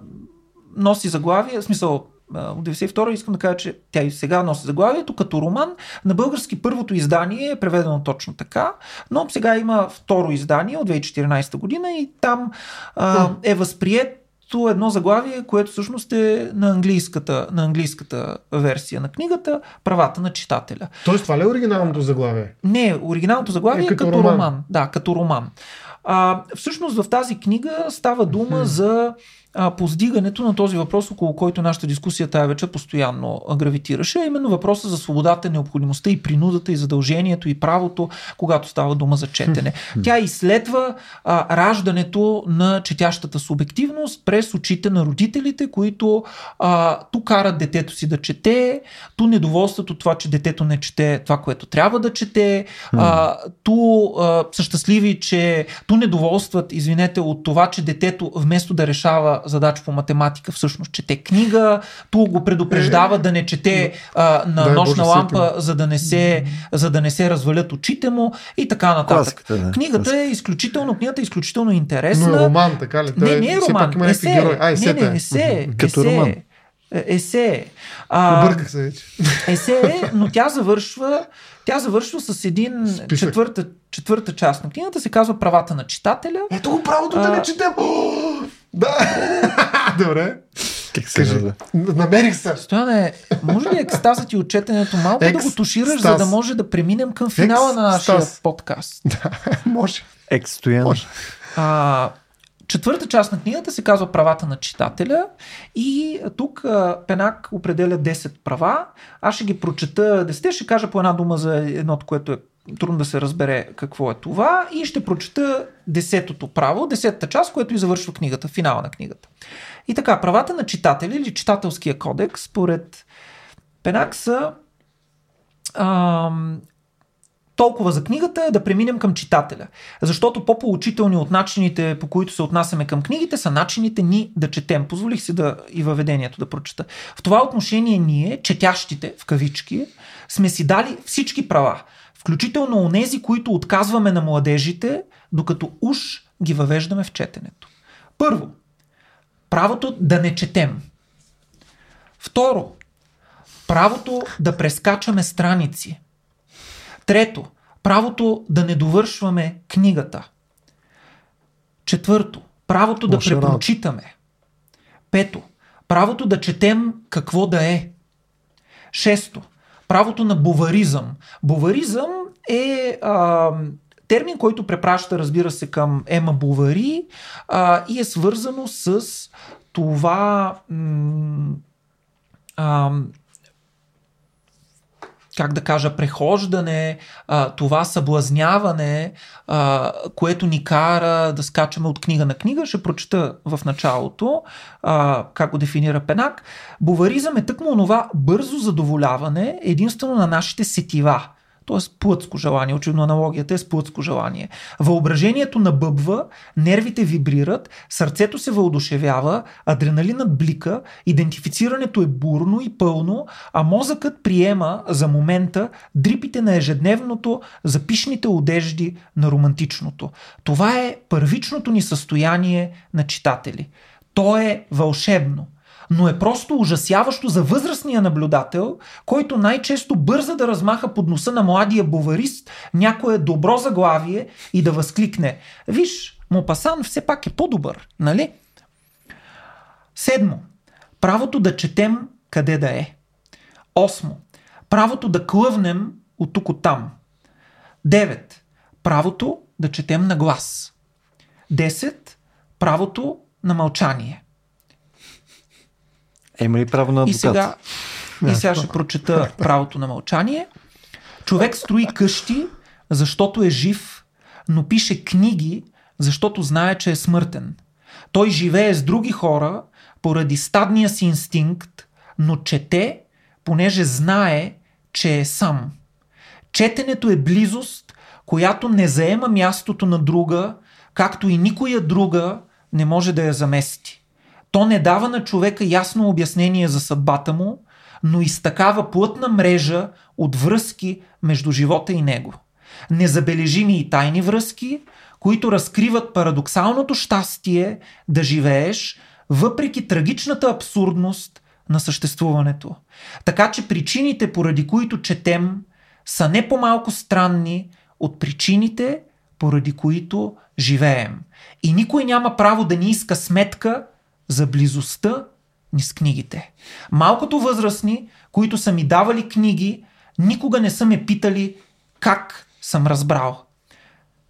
носи заглавие, в смисъл от 92 искам да кажа, че тя и сега носи заглавието като роман. На български първото издание е преведено точно така, но сега има второ издание от 2014 година и там а, е възприето едно заглавие, което всъщност е на английската, на английската версия на книгата Правата на читателя. Тоест, това ли е оригиналното заглавие? Не, оригиналното заглавие Е, е като като, роман. роман. Да, като роман. А, всъщност в тази книга става дума за а, поздигането на този въпрос, около който нашата дискусия тази вечер постоянно гравитираше, а именно въпроса за свободата, необходимостта и принудата и задължението и правото, когато става дума за четене. Тя изследва а, раждането на четящата субективност през очите на родителите, които а, ту карат детето си да чете, ту недоволстват от това, че детето не чете това, което трябва да чете, а, ту а, са щастливи, че ту недоволстват, извинете, от това, че детето вместо да решава задача по математика, всъщност чете книга, ту го предупреждава да не чете а, на Дай нощна Боже, лампа, за да, не се, за да не се развалят очите му и така нататък. Класиката, да. Книгата е изключително, книгата е изключително интересна. Но е роман, така ли? Не, не е все роман. есе, герои. А, не, есета е. не, есе. Като есе, роман. Е, Есе. А, Обърках се вече. есе е, но тя завършва, тя завършва с един Списък. четвърта, четвърта част на книгата, се казва Правата на читателя. Ето го правото да А. не четем. Да. Добре. Как се Кажи. Намерих се. Стояне, може ли екстазът и отчетенето малко Екс- да го тушираш, стаз. за да може да преминем към финала на нашия Екстаз. подкаст? Може. Екстоян. Може. А, четвърта част на книгата се казва Правата на читателя и тук а, Пенак определя 10 права. Аз ще ги прочета 10, ще кажа по една дума за едното, което е трудно да се разбере какво е това и ще прочета десетото право, десетата част, което и завършва книгата, финала на книгата. И така, правата на читателя или читателския кодекс, според Пенак ам, толкова за книгата, да преминем към читателя. Защото по-поучителни от начините, по които се отнасяме към книгите, са начините ни да четем. Позволих си да и въведението да прочета. В това отношение ние, четящите, в кавички, сме си дали всички права. Включително онези, които отказваме на младежите, докато уж ги въвеждаме в четенето. Първо, правото да не четем. Второ, правото да прескачаме страници. Трето, правото да не довършваме книгата. Четвърто, правото да работа. препрочитаме. Пето, правото да четем какво да е. Шесто, правото на буваризъм. Буваризъм е а, термин, който препраща, разбира се, към Ема Бувари а, и е свързано с това м- а, как да кажа, прехождане, това съблазняване, което ни кара да скачаме от книга на книга. Ще прочета в началото а, как го дефинира Пенак. Буваризъм е тъкмо онова бързо задоволяване единствено на нашите сетива. т.е. плътско желание, очевидно аналогията е с плътско желание. Въображението набъбва, нервите вибрират, сърцето се въодушевява, адреналинът блика, идентифицирането е бурно и пълно, а мозъкът приема за момента дрипите на ежедневното, запишните одежди на романтичното. Това е първичното ни състояние на читатели. То е вълшебно но е просто ужасяващо за възрастния наблюдател, който най-често бърза да размаха под носа на младия боварист някое добро заглавие и да възкликне Виж, Мопасан все пак е по-добър, нали? Седмо. Правото да четем къде да е. Осмо. Правото да клъвнем от тук от там. Девет. Правото да четем на глас. Десет. Правото на мълчание. Има ли право на И адвокат? сега, и сега ще прочета правото на мълчание. Човек строи къщи, защото е жив, но пише книги, защото знае, че е смъртен. Той живее с други хора поради стадния си инстинкт, но чете, понеже знае, че е сам. Четенето е близост, която не заема мястото на друга, както и никоя друга не може да я замести. То не дава на човека ясно обяснение за съдбата му, но и плътна мрежа от връзки между живота и него. Незабележими и тайни връзки, които разкриват парадоксалното щастие да живееш, въпреки трагичната абсурдност на съществуването. Така че причините, поради които четем, са не по-малко странни от причините, поради които живеем. И никой няма право да ни иска сметка за близостта ни с книгите. Малкото възрастни, които са ми давали книги, никога не са ме питали как съм разбрал.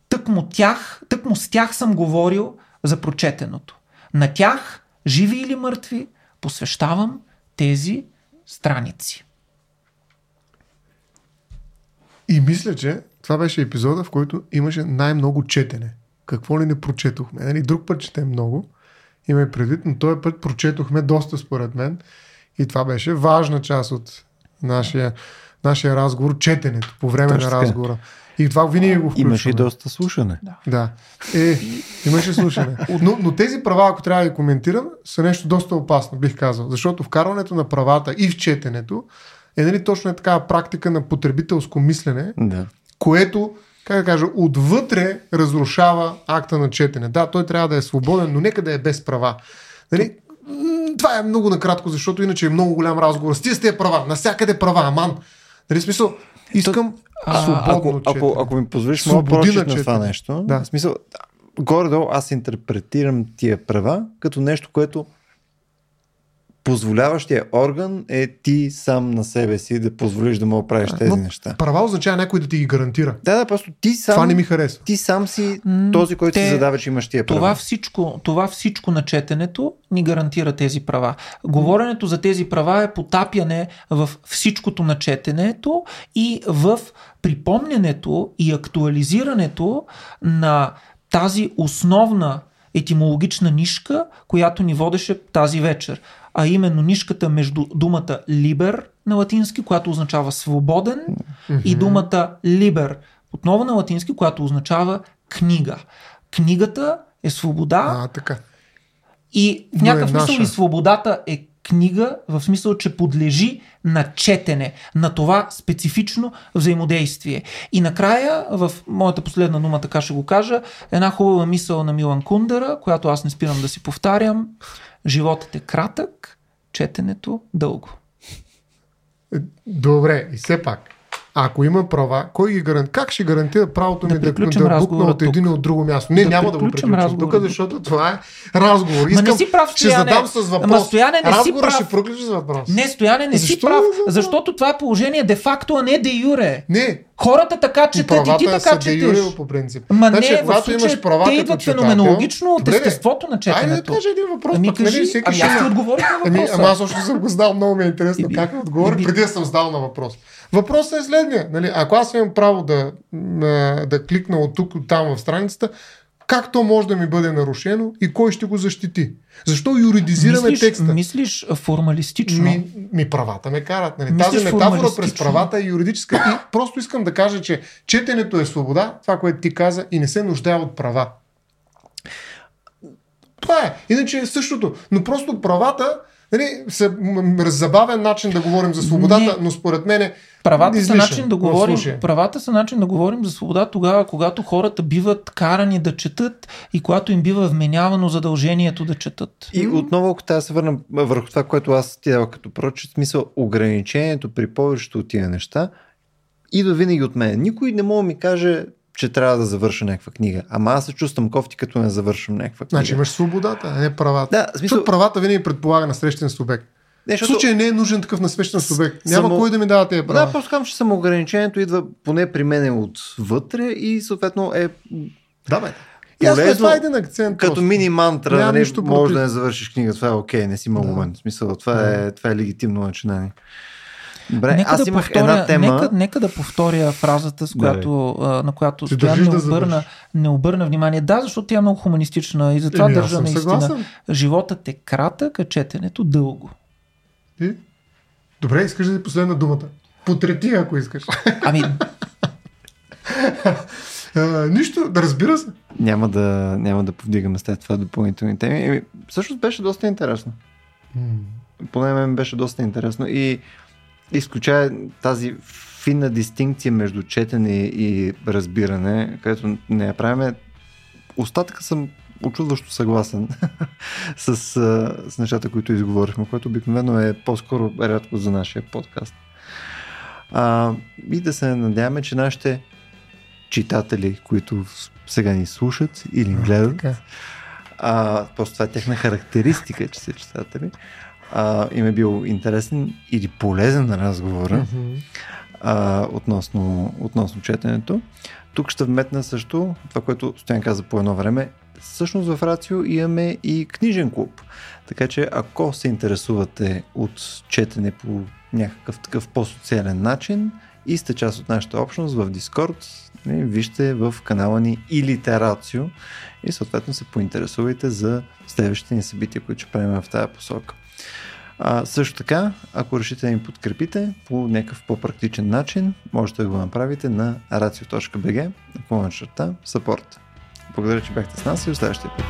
Тък му, тях, тък му с тях съм говорил за прочетеното. На тях, живи или мъртви, посвещавам тези страници. И мисля, че това беше епизода, в който имаше най-много четене. Какво ли не прочетохме? Нали, друг път четем много, има и предвид, но този път прочетохме доста според мен. И това беше важна част от нашия, нашия разговор, четенето по време Точно на разговора. И това винаги го включваме. Имаше и доста слушане. Да. Е, имаше слушане. Но, но тези права, ако трябва да ги коментирам, са нещо доста опасно, бих казал. Защото вкарването на правата и в четенето е нали, точно е такава практика на потребителско мислене, Да. което, как да кажа, отвътре разрушава акта на четене. Да, той трябва да е свободен, но нека да е без права. Нали? Това е много накратко, защото иначе е много голям разговор. С тия с тези права, навсякъде права, аман. Нали, смисъл, искам А, свободно Ако, ако, ако ми позволиш Свободи прочит на това нещо, Да. в смисъл, горе-долу аз интерпретирам тия права като нещо, което позволяващия орган е ти сам на себе си да позволиш да му правиш тези Но неща. Права означава някой да ти ги гарантира. Да, да, просто ти сам, Това не ми харесва. ти сам си този, който те- си задава, че имаш тия права. Това всичко, това всичко на четенето ни гарантира тези права. Говоренето за тези права е потапяне в всичкото на четенето и в припомнянето и актуализирането на тази основна етимологична нишка, която ни водеше тази вечер. А именно нишката между думата либер на латински, която означава свободен, и думата либер, отново на латински, която означава книга. Книгата е свобода А, така. и в е някакъв смисъл наша. и свободата е книга, в смисъл, че подлежи на четене, на това специфично взаимодействие. И накрая, в моята последна дума, така ще го кажа, една хубава мисъл на Милан Кундера, която аз не спирам да си повтарям. Животът е кратък, четенето дълго. Добре, и все пак. Ако има права, кой ги гарантира? Как ще гарантира правото Да ми да, да букна от един и от друго място? Не, Да няма да го приключим тук, защото това е разговор. Ма Искам, не си прав, ще Стояне. задам с въпрос. Ама, Стояне, не си Разговора прав. ще приключи с въпрос. Не, Стояне, не си Защо прав, не знам? защото това е положение де-факто, а не де-юре. Не, Хората така четат и ти така четеш. деюре по принцип. Ма Значи, не, когато случая имаш права те идват феноменологично от естеството на Айде да четенето. кажа един въпрос. Ами пък, нали, кажи, всеки ами аз ти отговорих на Ами, въпроса. ама аз още съм го задал, много ми е интересно как отговори, преди да съм задал на въпрос. Въпросът е следния. Нали, ако аз имам право да, да кликна от тук, от там в страницата, как то може да ми бъде нарушено и кой ще го защити? Защо юридизираме мислиш, текста? мислиш формалистично. Ми, ми правата ме карат. Нали? Мислиш Тази метафора през правата е юридическа. И просто искам да кажа, че четенето е свобода, това, което ти каза, и не се нуждае от права. Това е. Иначе е същото. Но просто правата нали, са забавен начин да говорим за свободата, Не. но според мен Правата са, излишен начин да говорим, правата са начин да говорим за свобода тогава, когато хората биват карани да четат и когато им бива вменявано задължението да четат. И отново, ако трябва да се върна върху това, което аз ти дава като прочит, смисъл ограничението при повечето от тия неща идва винаги от мен. Никой не мога да ми каже, че трябва да завърша някаква книга. Ама аз се чувствам кофти, като не завършам някаква книга. Значи имаш свободата, а не правата. Да, смисъл- Защото правата винаги предполага насрещен субект. Не, В защото- случай не е нужен такъв насрещен субект. Няма Само- кой да ми дава тези права. Да, просто казвам, че самоограничението идва поне при мен отвътре и съответно е Да, бе. Ясно, е, това е един акцент. като просто. мини мантра, Нямам нали, нищо може против. да не завършиш книга, това е окей, не си имал Да. момент. В смисъл, това, е, това е легитимно начинание. Добре, нека, аз да имах повторя, една тема. нека, нека да повторя фразата, с която, а, на която Стоян не, да обърна, не обърна внимание. Да, защото тя е много хуманистична и затова Еми, държа наистина. съгласен. Животът е кратък, а четенето дълго. И? Добре, искаш да ти последна думата. Потрети, ако искаш. Ами, а, нищо, да разбира се. Няма да, няма да повдигаме след това допълнителни теми. Еми, всъщност беше доста интересно. поне мен беше доста интересно и изключая тази финна дистинкция между четене и разбиране, където не я правиме, остатъка съм очудващо съгласен с, с нещата, които изговорихме, което обикновено е по-скоро рядко за нашия подкаст. А, и да се надяваме, че нашите читатели, които сега ни слушат или гледат, а, просто това е техна характеристика, че са читатели, а, им е бил интересен или полезен на разговора mm-hmm. а, относно, относно четенето. Тук ще вметна също това, което Стоян каза по едно време. Всъщност в Рацио имаме и книжен клуб. Така че ако се интересувате от четене по някакъв такъв по-социален начин и сте част от нашата общност в Discord, вижте в канала ни и литерацио и съответно се поинтересувайте за следващите ни събития, които ще правим в тази посока. А, също така, ако решите да ни подкрепите по някакъв по-практичен начин, можете да го направите на racio.bg на черта support. Благодаря, че бяхте с нас и до следващия път.